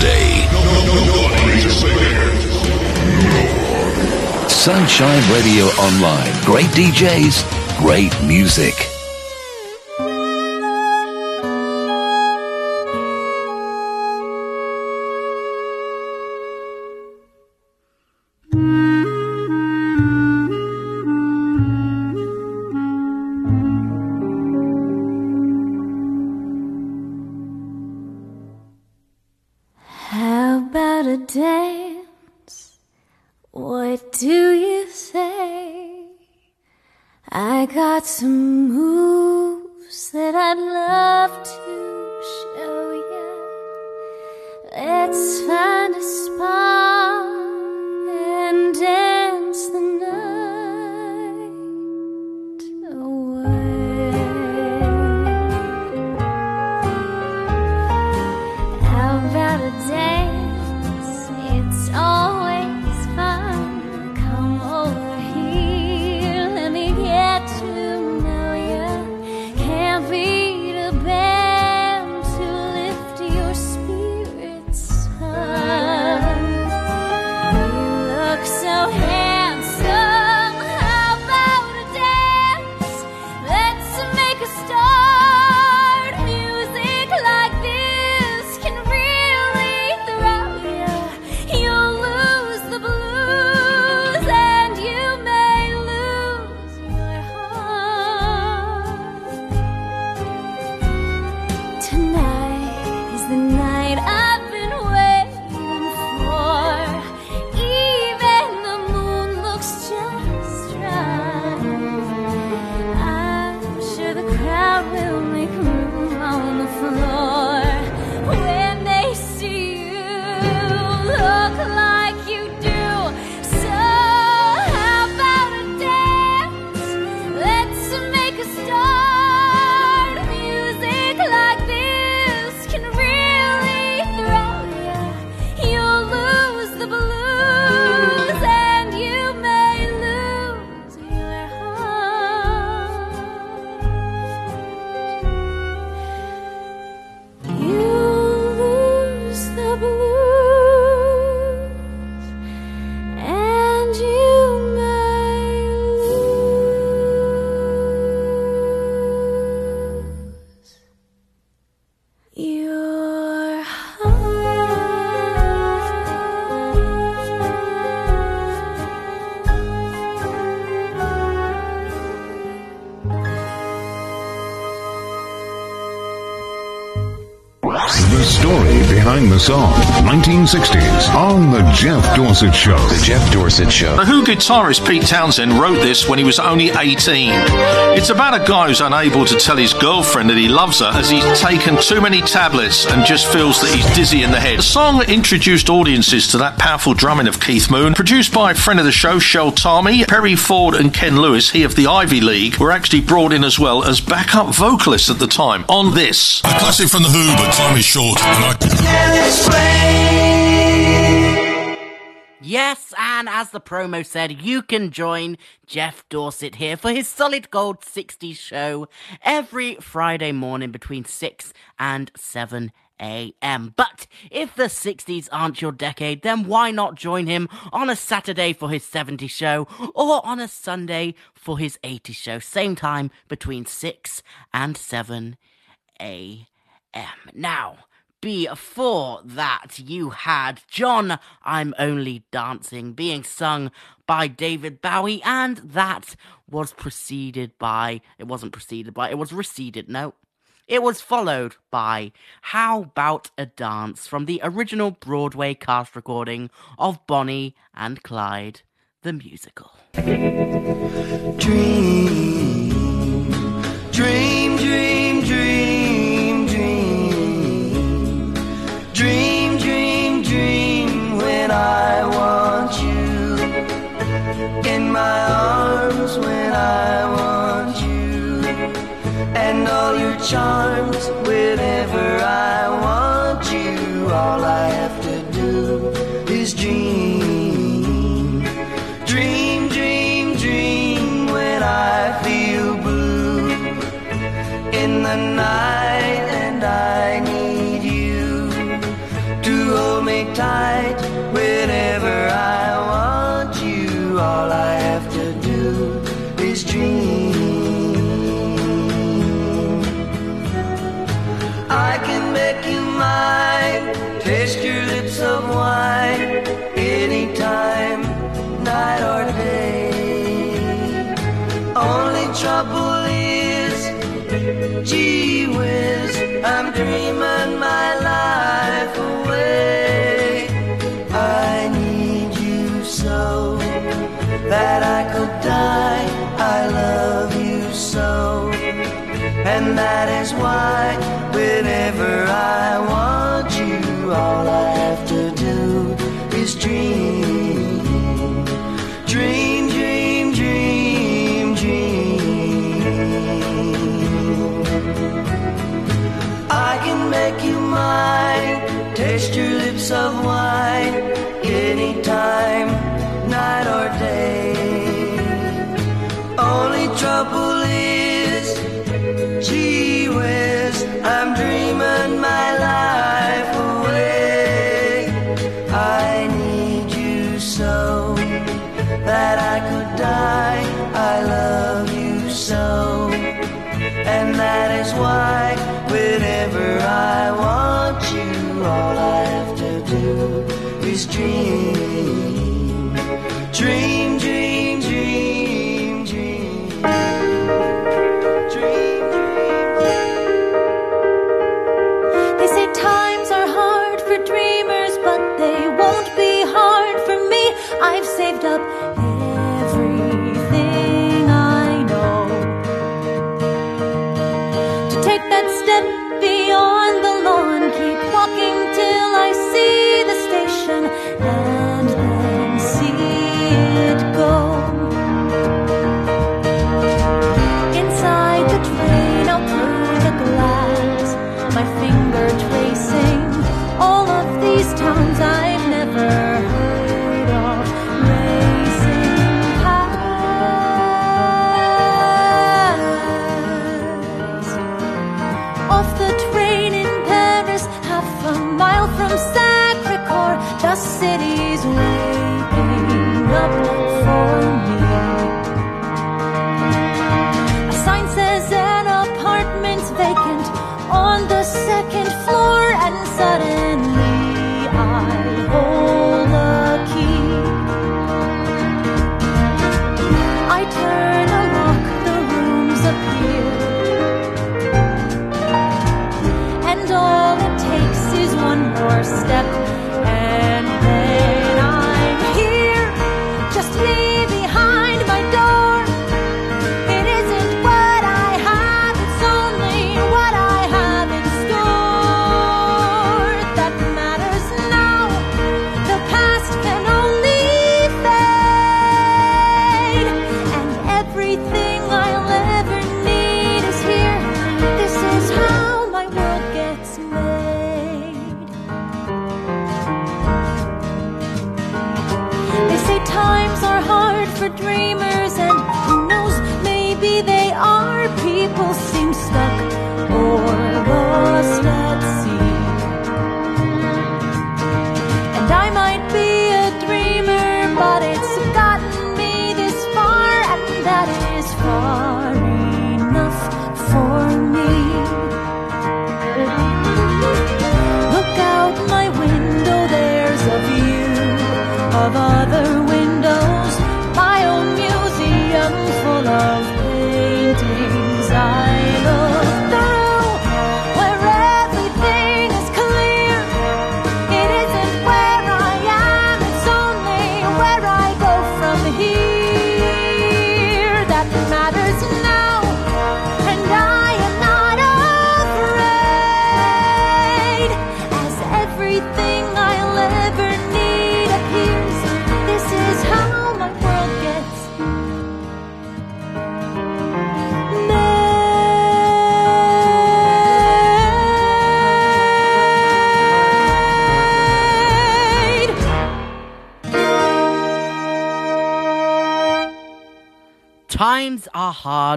Day. Sunshine Radio Online. Great DJs, great music. 1960s on The Jeff Dorset Show. The Jeff Dorset Show. The Who guitarist Pete Townshend wrote this when he was only 18. It's about a guy who's unable to tell his girlfriend that he loves her as he's taken too many tablets and just feels that he's dizzy in the head. The song introduced audiences to that powerful drumming of Keith Moon, produced by a friend of the show, Shel Talmy. Perry Ford and Ken Lewis, he of the Ivy League, were actually brought in as well as backup vocalists at the time on this. A classic from The Who, but time is short. Yes, and as the promo said, you can join Jeff Dorset here for his Solid Gold 60s show every Friday morning between 6 and 7 a.m. But if the 60s aren't your decade, then why not join him on a Saturday for his 70s show or on a Sunday for his 80s show? Same time between 6 and 7 a.m. Now, before that, you had John, I'm Only Dancing, being sung by David Bowie, and that was preceded by, it wasn't preceded by, it was receded, no. It was followed by How About a Dance from the original Broadway cast recording of Bonnie and Clyde, the musical. Dream, dream, dream, dream, when I want you. In my arms when I want you. And all your charms whenever I want you. All I have I want you. All I have to do is dream. I can make you mine, taste your lips of wine, anytime, night or day. Only trouble is, gee whiz, I'm dreaming. That I could die. I love you so, and that is why whenever I want you, all I have to do is dream, dream, dream, dream, dream. I can make you mine, taste your lips of wine, anytime, night or day. Trouble is, gee whiz, I'm dreaming my life away. I need you so that I could die. I love you so, and that is why whenever I want you, all I have to do is dream, dream, Sacre-Cœur,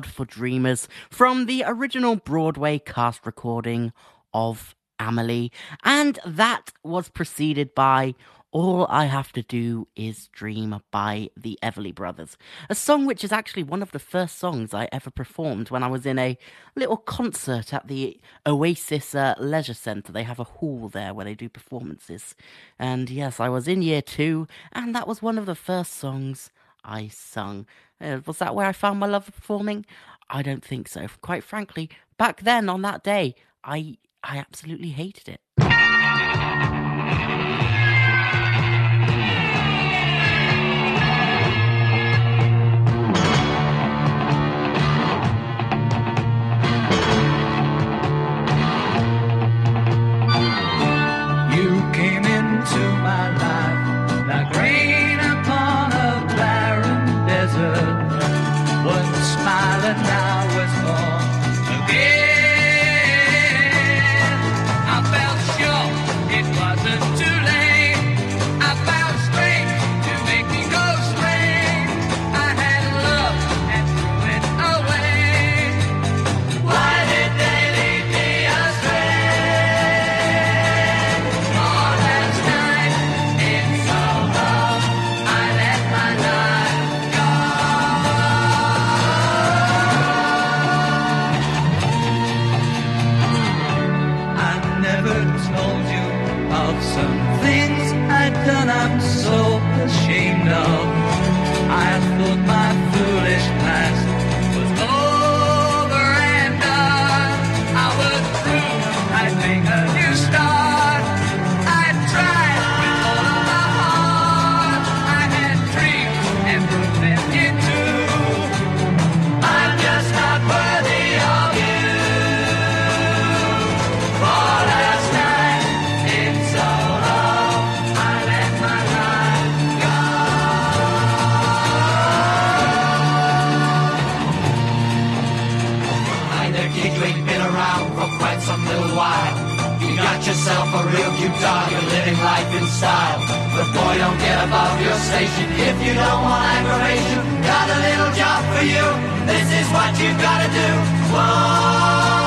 for dreamers from the original Broadway cast recording of Amelie, and that was preceded by All I Have to Do Is Dream by the Everly Brothers, a song which is actually one of the first songs I ever performed when I was in a little concert at the Oasis uh, Leisure Centre. They have a hall there where they do performances. And yes, I was in year two, and that was one of the first songs I sung. Uh, was that where I found my love of performing? I don't think so. Quite frankly, back then on that day, I I absolutely hated it. You came into my life like Canada. dog and living life in style. But boy, don't get above your station if you don't want aggravation. Got a little job for you. This is what you gotta do. Whoa.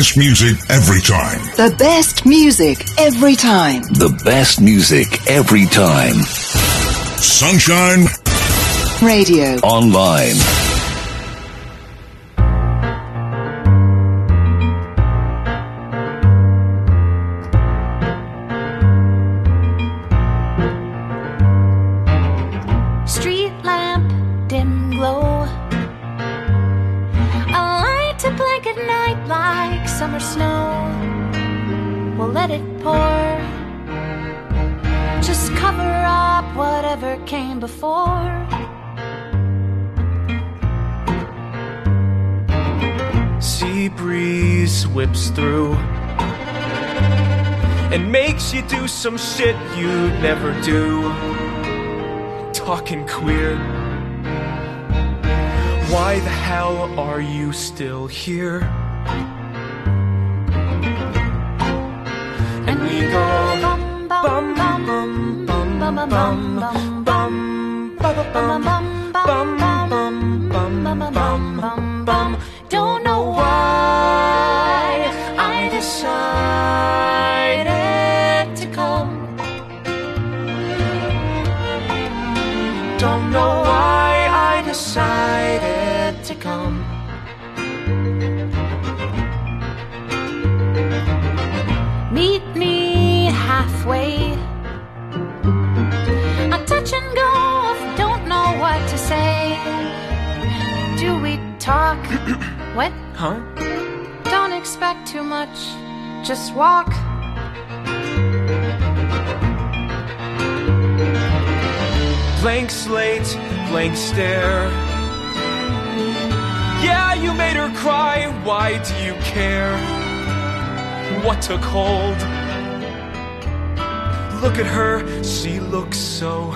best music every time. The best music every time. The best music every time. Sunshine Radio. Online some shit you'd never do. Talking queer. Why the hell are you still here? blank stare. Yeah, you made her cry, why do you care? What took hold? Look at her, she looks so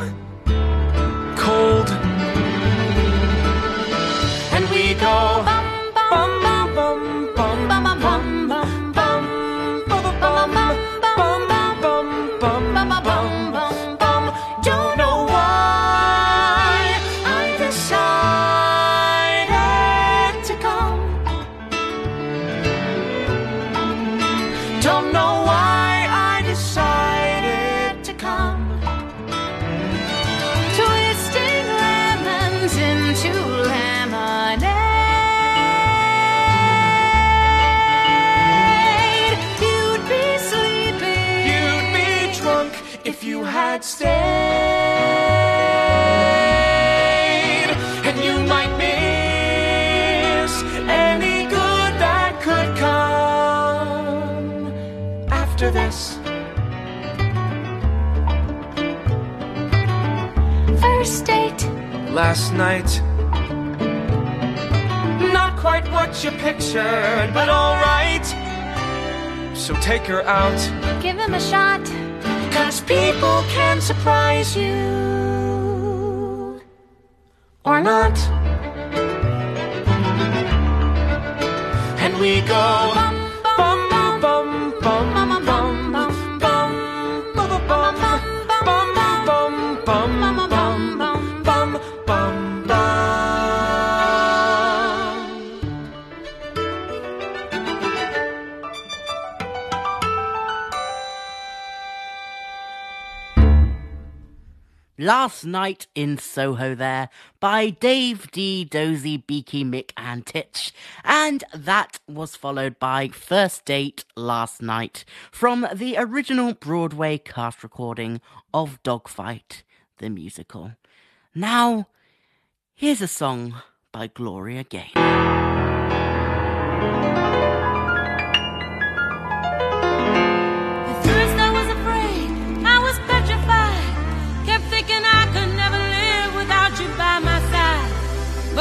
Night in Soho there by Dave Dee, Dozy, Beaky, Mick, and Tich. And that was followed by First Date Last Night from the original Broadway cast recording of Dogfight, the musical. Now, here's a song by Gloria Gaynor.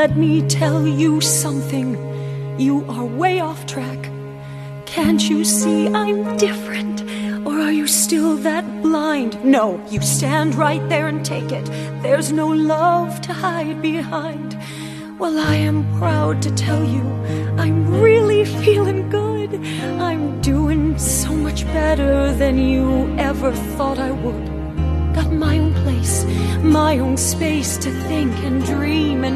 let me tell you something. You are way off track. Can't you see I'm different? Or are you still that blind? No, you stand right there and take it. There's no love to hide behind. Well, I am proud to tell you I'm really feeling good. I'm doing so much better than you ever thought I would. Got my own place, my own space to think and dream and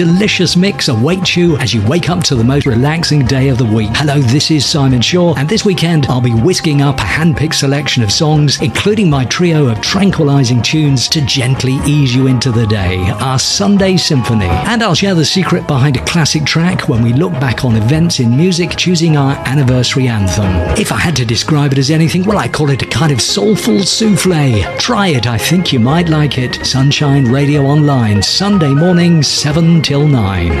delicious mix awaits you as you wake up to the most relaxing day of the week. Hello, this is Simon Shaw, and this weekend I'll be whisking up a hand-picked selection of songs, including my trio of tranquilizing tunes to gently ease you into the day, our Sunday Symphony. And I'll share the secret behind a classic track when we look back on events in music, choosing our anniversary anthem. If I had to describe it as anything, well, I call it a kind of soulful souffle. Try it, I think you might like it. Sunshine Radio Online, Sunday morning, 7 till 9.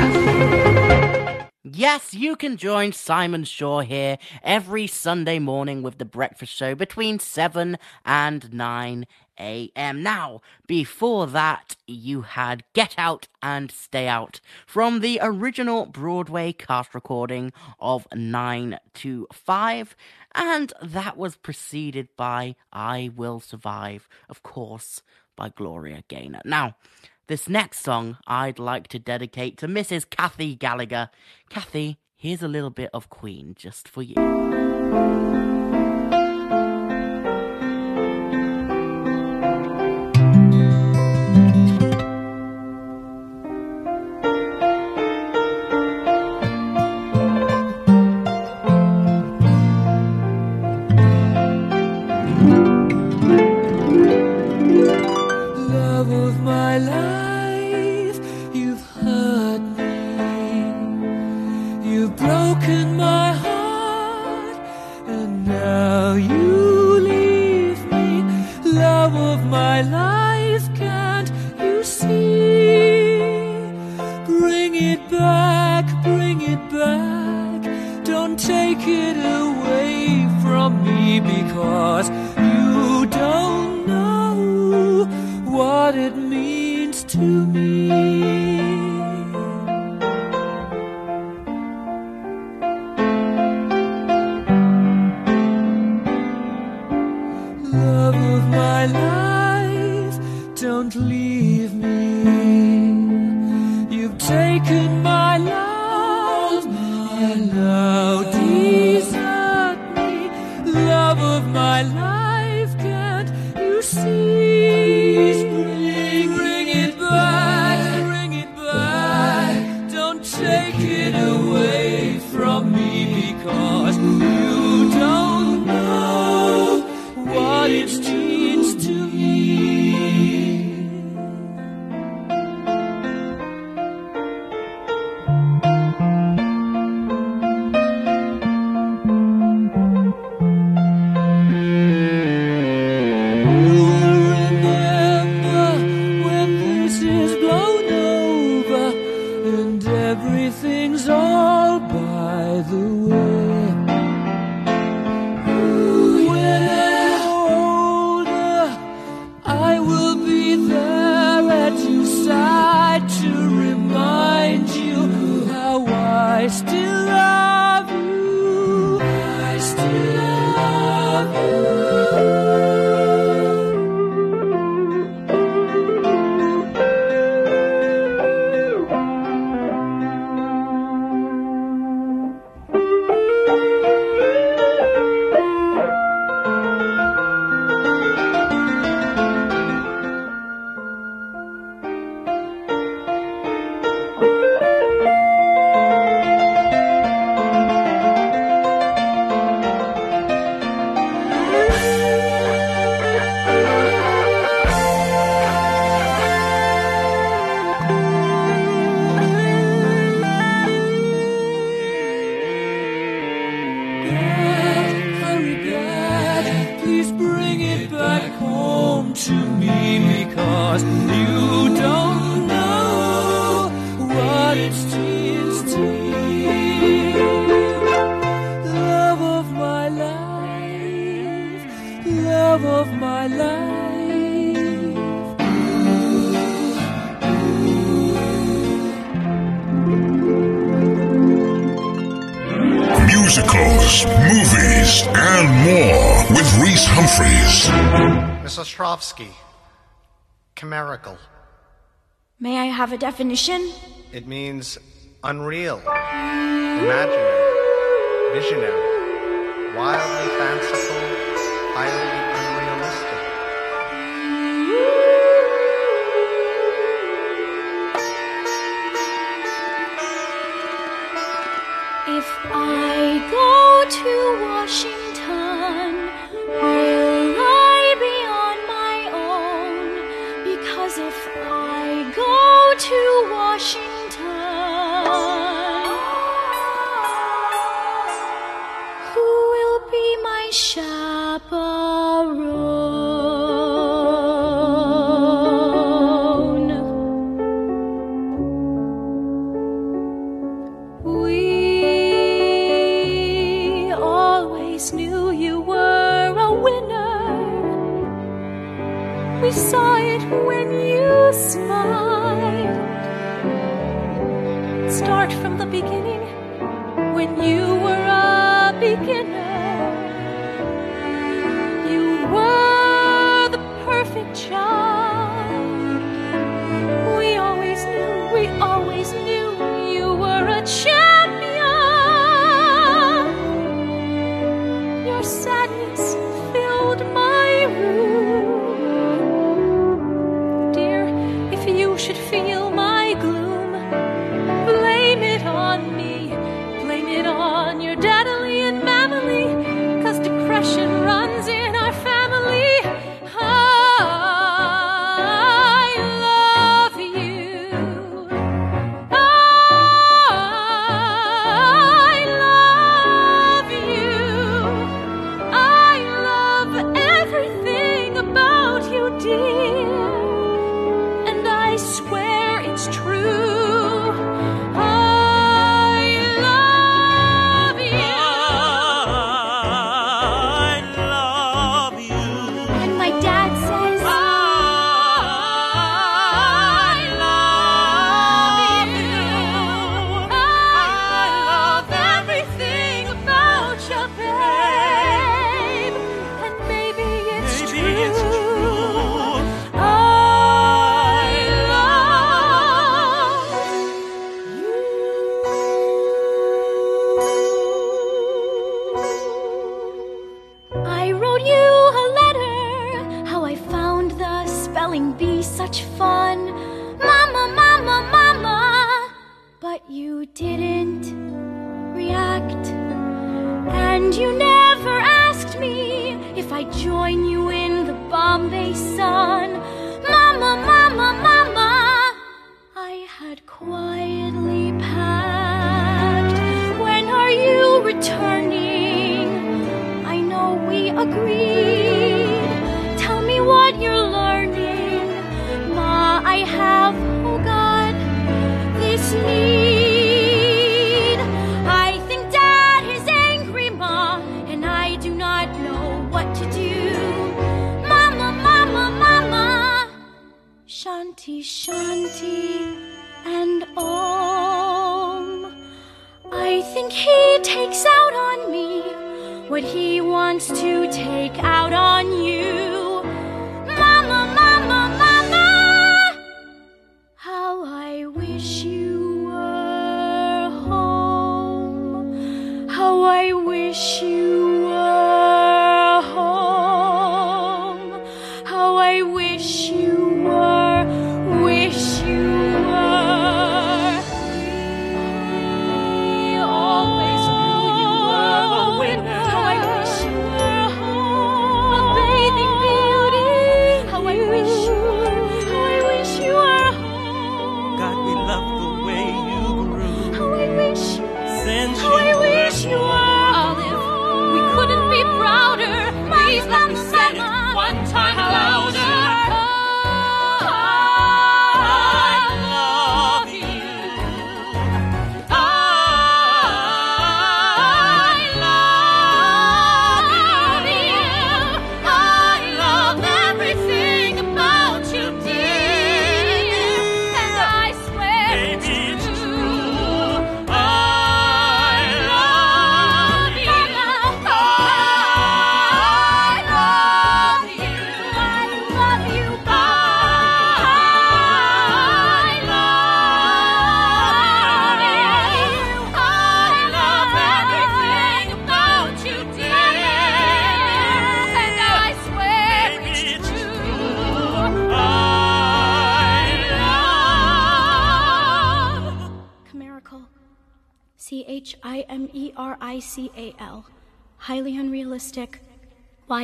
Yes, you can join Simon Shaw here every Sunday morning with The Breakfast Show between 7 and 9 a.m. Now, before that, you had Get Out and Stay Out from the original Broadway cast recording of 9 to 5, and that was preceded by I Will Survive, of course, by Gloria Gaynor. Now, this next song I'd like to dedicate to Mrs. Kathy Gallagher. Kathy, here's a little bit of Queen just for you. definition? It means unreal, imaginary, visionary, wildly fanciful, highly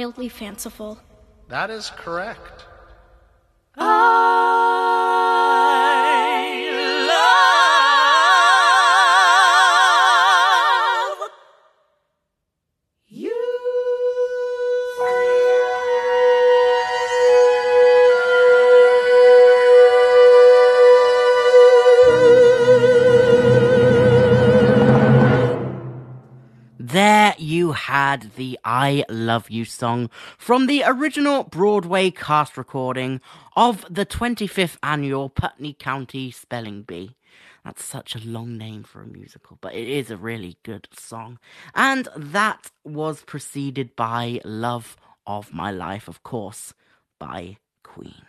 wildly fanciful. That is correct. I love you. There you had the I Love You song from the original Broadway cast recording of the 25th annual Putnam County Spelling Bee. That's such a long name for a musical, but it is a really good song. And that was preceded by Love of My Life, of course, by Queen.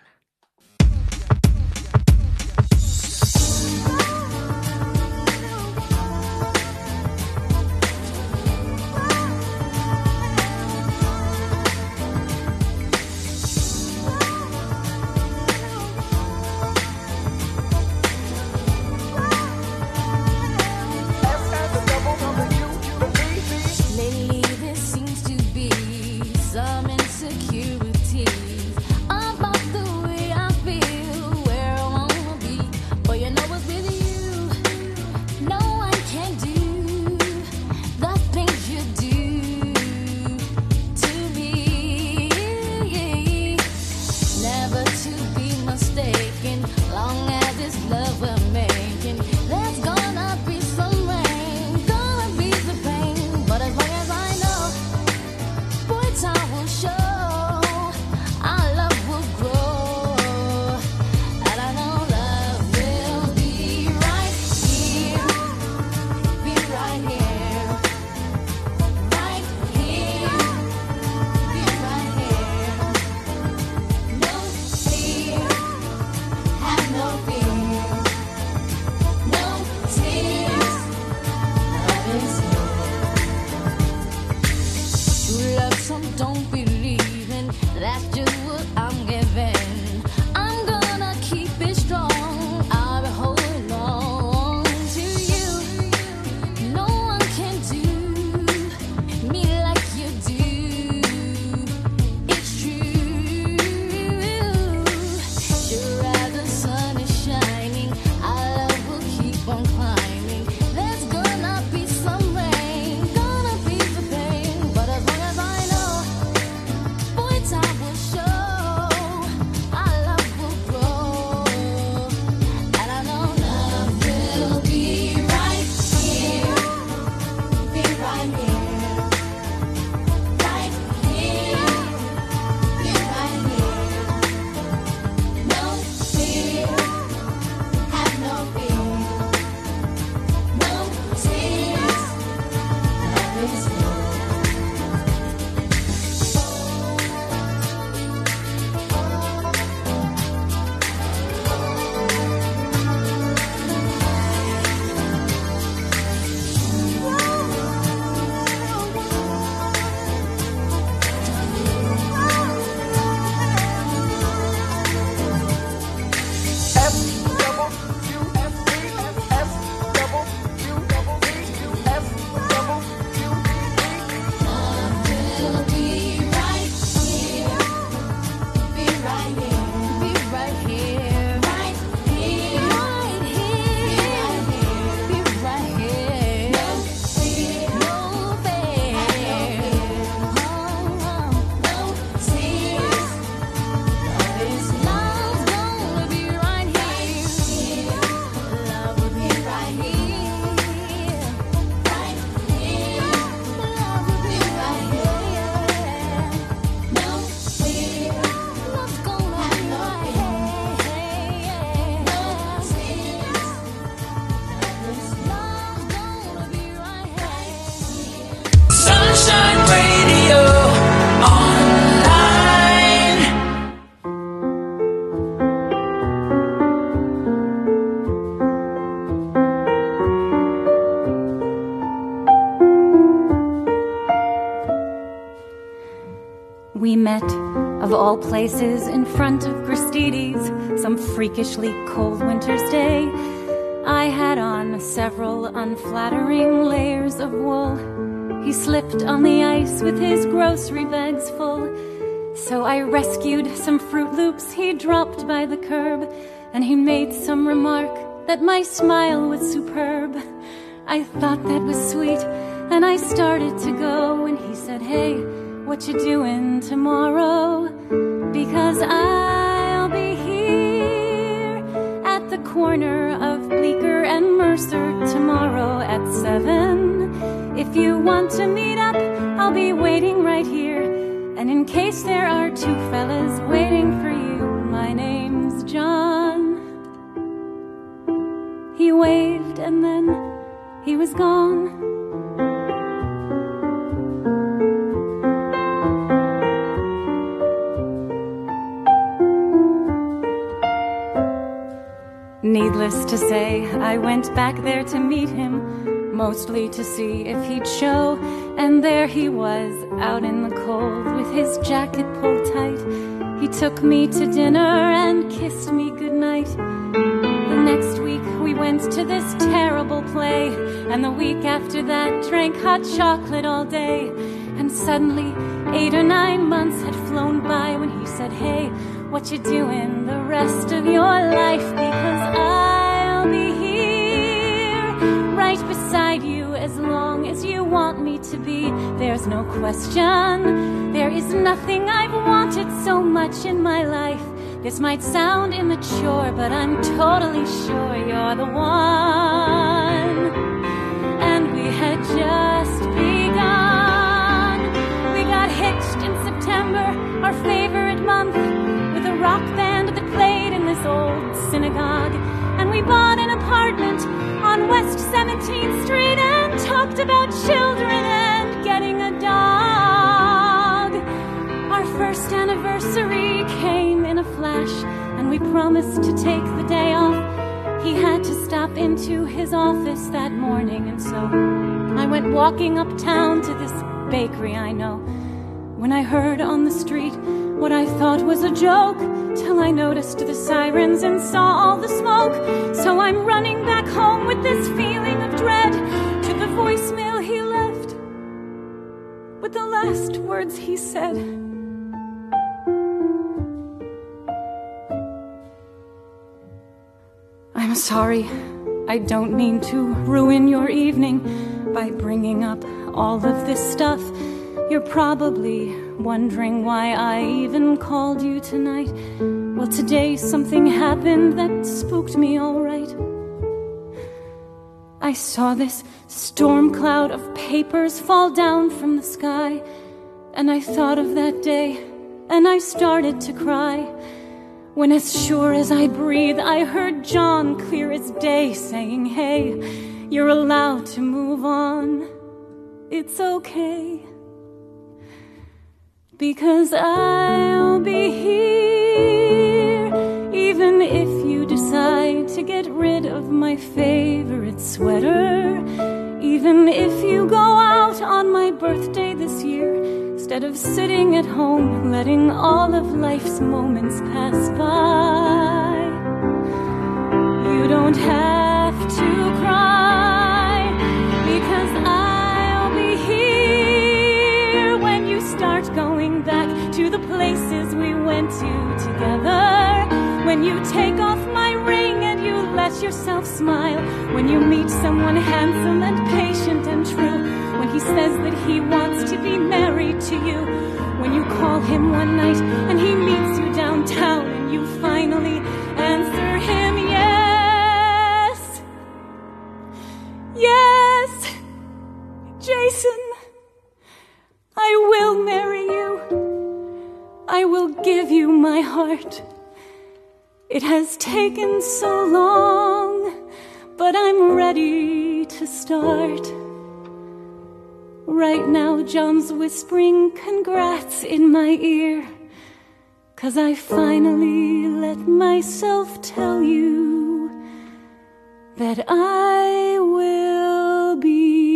all places in front of Gristedes, some freakishly cold winter's day. I had on several unflattering layers of wool. He slipped on the ice with his grocery bags full. So I rescued some Froot Loops he dropped by the curb, and he made some remark that my smile was superb. I thought that was sweet, and I started to go, and he said, Hey, what you doing tomorrow? back there to meet him, mostly to see if he'd show. And there he was, out in the cold, with his jacket pulled tight. He took me to dinner and kissed me goodnight. The next week we went to this terrible play, and the week after that drank hot chocolate all day. And suddenly, eight or nine months had flown by when he said, Hey, what you doing the rest of your life? Because to be. There's no question. There is nothing I've wanted so much in my life. This might sound immature, but I'm totally sure you're the one. And we had just begun. We got hitched in September, our favorite month, with a rock band that played in this old synagogue. And we bought an apartment on West 17th Street and talked about children. First anniversary came in a flash, and we promised to take the day off. He had to stop into his office that morning, and so I went walking uptown to this bakery I know. When I heard on the street what I thought was a joke, till I noticed the sirens and saw all the smoke. So I'm running back home with this feeling of dread to the voicemail he left. With the last words he said. I'm sorry. I don't mean to ruin your evening by bringing up all of this stuff. You're probably wondering why I even called you tonight. Well, today something happened that spooked me alright. I saw this storm cloud of papers fall down from the sky, and I thought of that day, and I started to cry. When, as sure as I breathe, I heard John clear as day saying, Hey, you're allowed to move on. It's okay. Because I'll be here, even if you decide to get rid of my favorite sweater. Even if you go out on my birthday this year, instead of sitting at home letting all of life's moments pass by. You don't have to cry because I'll be here when you start going back to the places we went to together. When you take off my ring and you let yourself smile. When you meet someone handsome and patient and true. When he says that he wants to be married to you. When you call him one night and he meets you downtown and you finally answer him yes. Yes, Jason, I will marry you. I will give you my heart. It has taken so long, but I'm ready to start. Right now, John's whispering congrats in my ear. Cause I finally let myself tell you that I will be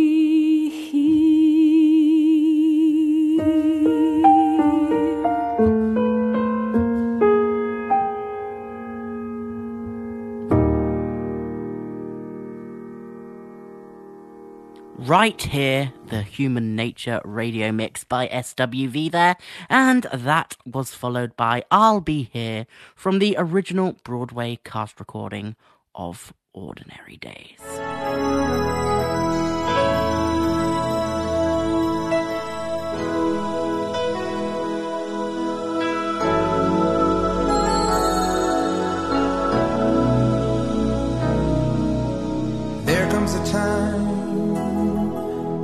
Right here, the Human Nature radio mix by SWV there, and that was followed by I'll Be Here from the original Broadway cast recording of Ordinary Days. There comes a time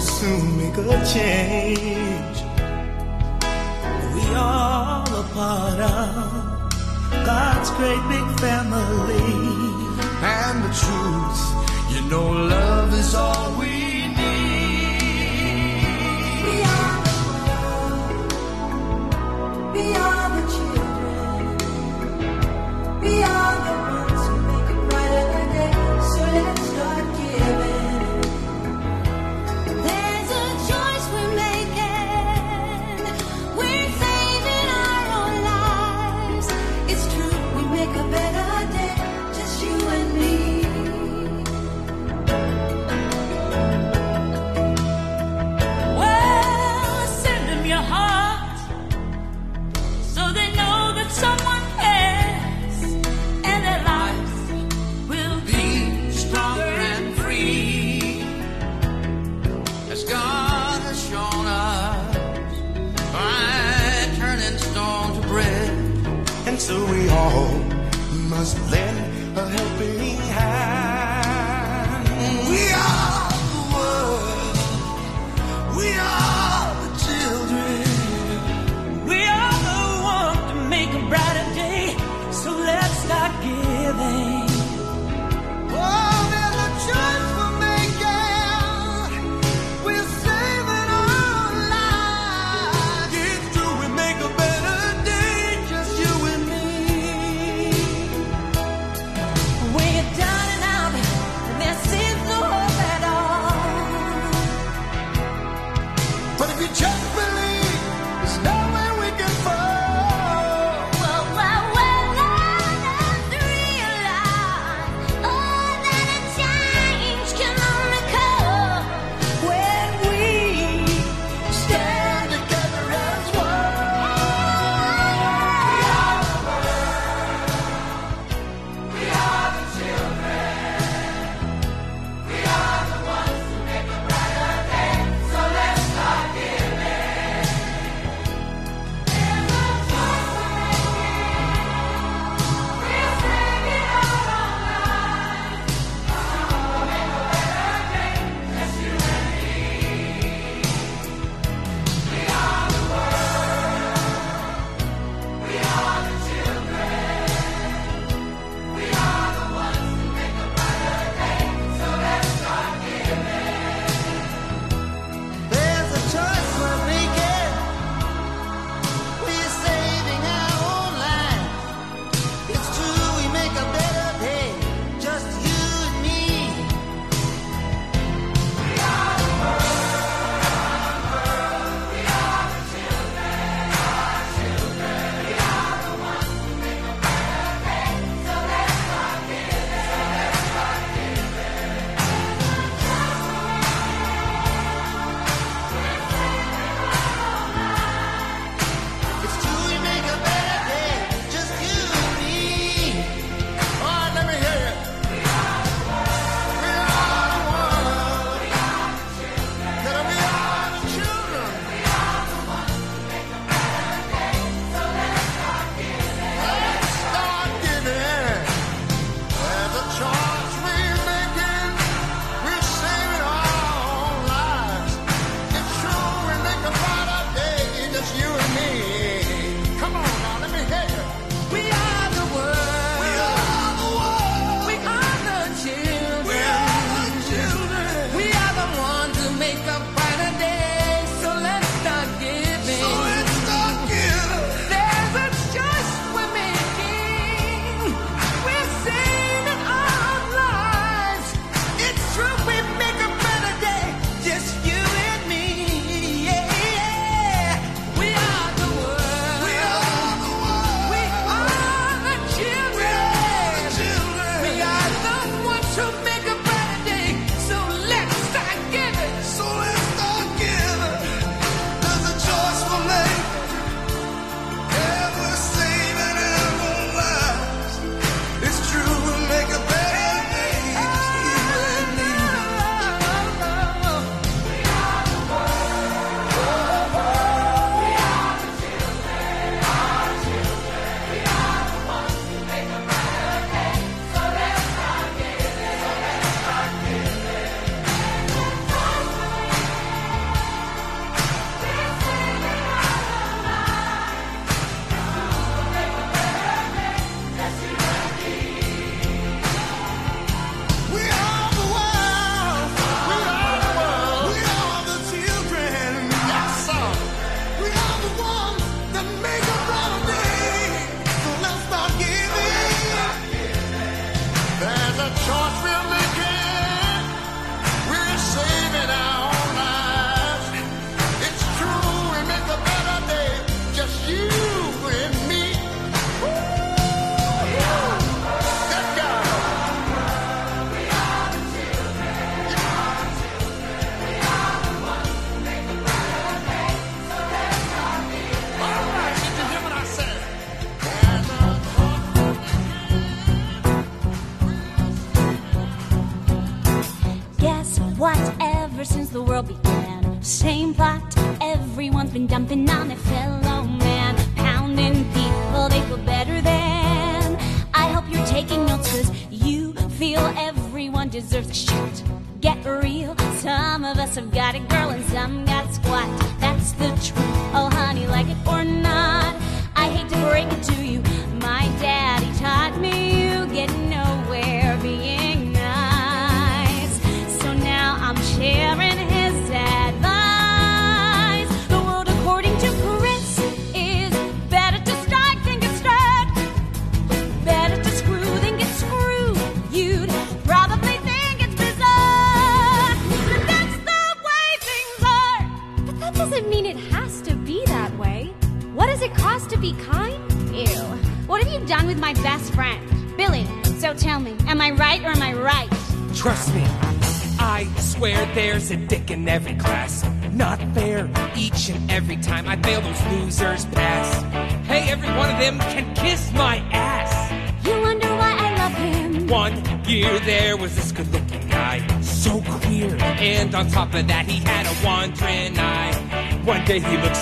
Soon make a change. We all a part of God's great big family. And the truth, you know, love is all we need. We are the world. We are the children. We are the Everyone's been dumping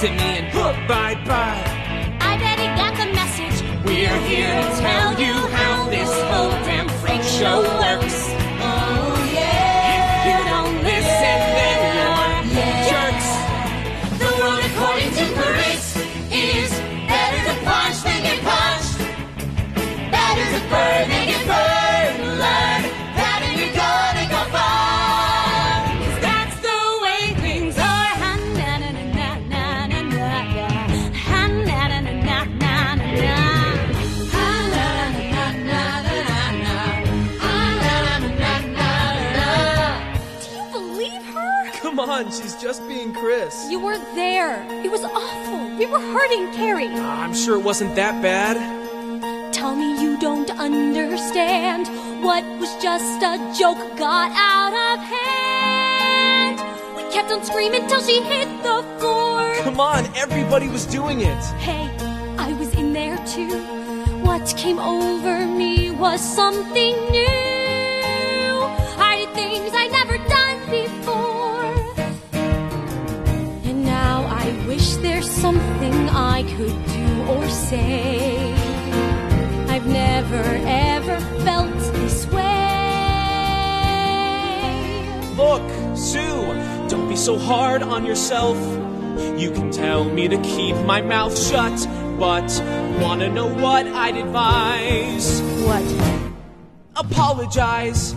looks at me and Everybody was doing it. Hey, I was in there too. What came over me was something new. I did things I'd never done before. And now I wish there's something I could do or say. I've never ever felt this way. Look, Sue, don't be so hard on yourself. You can tell me to keep my mouth shut, but wanna know what I'd advise? What? Apologize.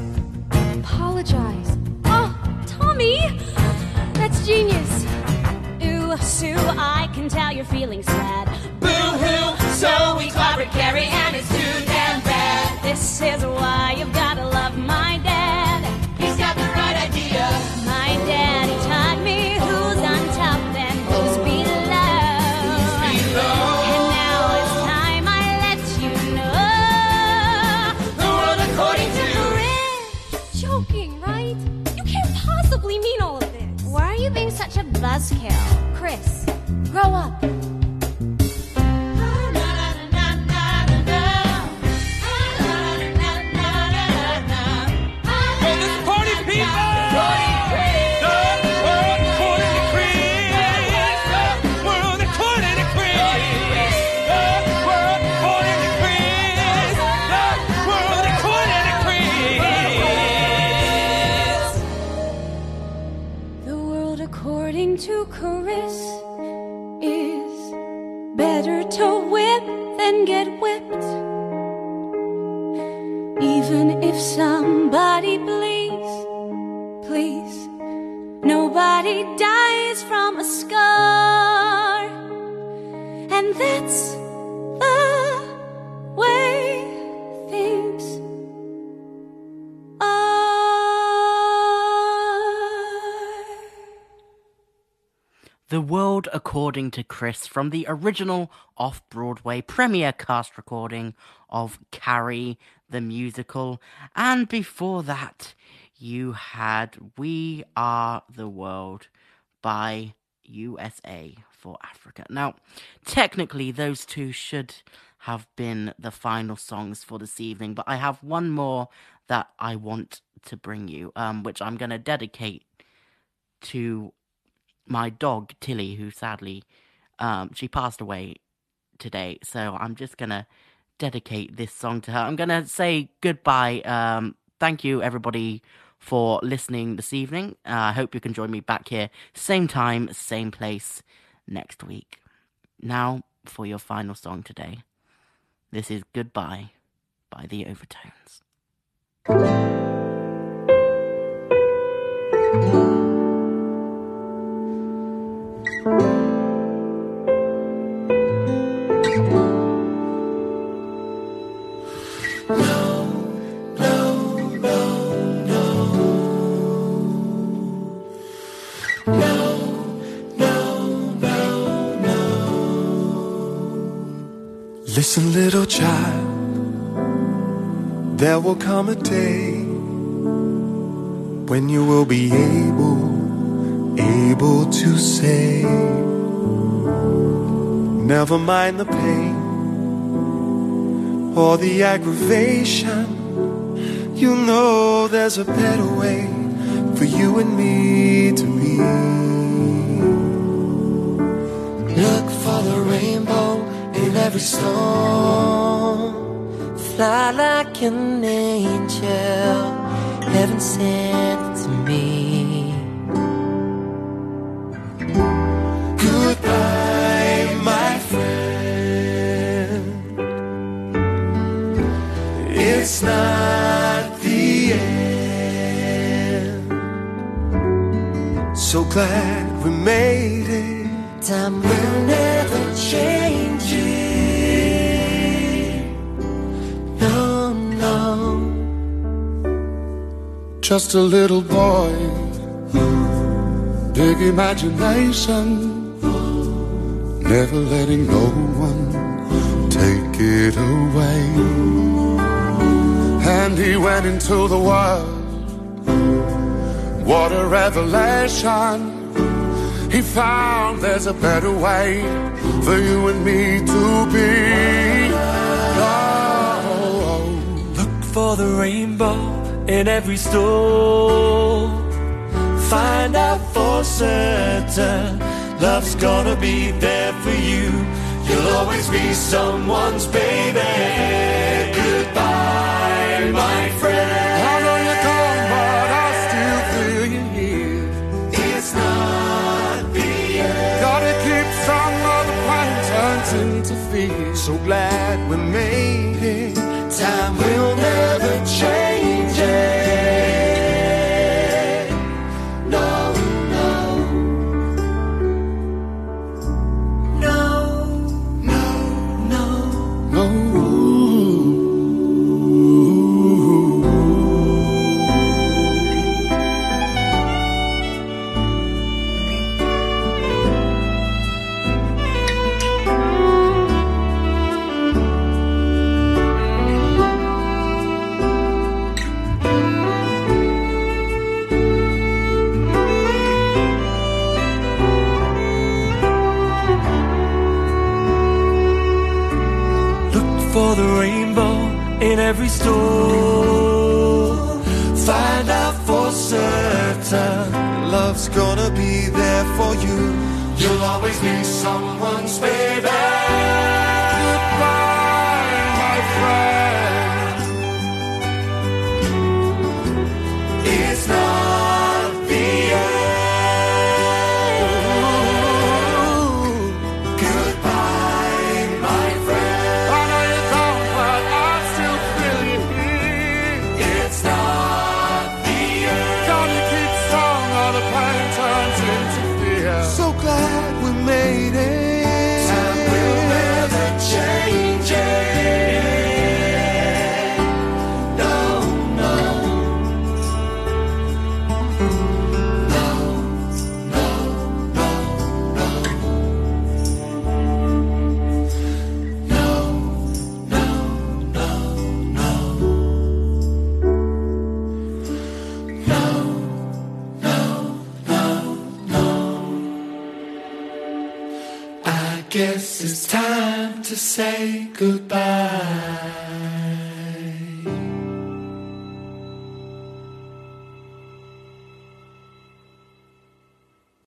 according to Chris, from the original off Broadway premiere cast recording of Carrie the Musical. And before that, you had We Are the World by USA for Africa. Now, technically, those two should have been the final songs for this evening, but I have one more that I want to bring you, um, which I'm going to dedicate to my dog Tilly, who sadly um, she passed away today. So I'm just gonna dedicate this song to her. I'm gonna say goodbye. Um, thank you everybody for listening this evening. Uh, I uh, hope you can join me back here, same time, same place next week. Now for your final song today. This is Goodbye by The Overtones. Listen, little child, there will come a day when you will be able, able to say, Never mind the pain or the aggravation. You know there's a better way for you and me to be. Look for the rainbow in every storm. Fly like an angel, heaven sent to me. Goodbye, my friend. It's not the end. So glad we made it. Time will never change Just a little boy, big imagination, never letting no one take it away. And he went into the world, what a revelation. He found there's a better way for you and me to be. Oh, oh, oh. Look for the rainbow in every store. Find out for certain love's gonna be there for you. You'll always be someone's baby. Goodbye, my friend. I know you're gone, but I still feel you here. It's not the end. Gotta keep some of the pain turns into fear. So glad we made storm. Find out for certain Love's gonna be there for you. you'll always be someone's say goodbye.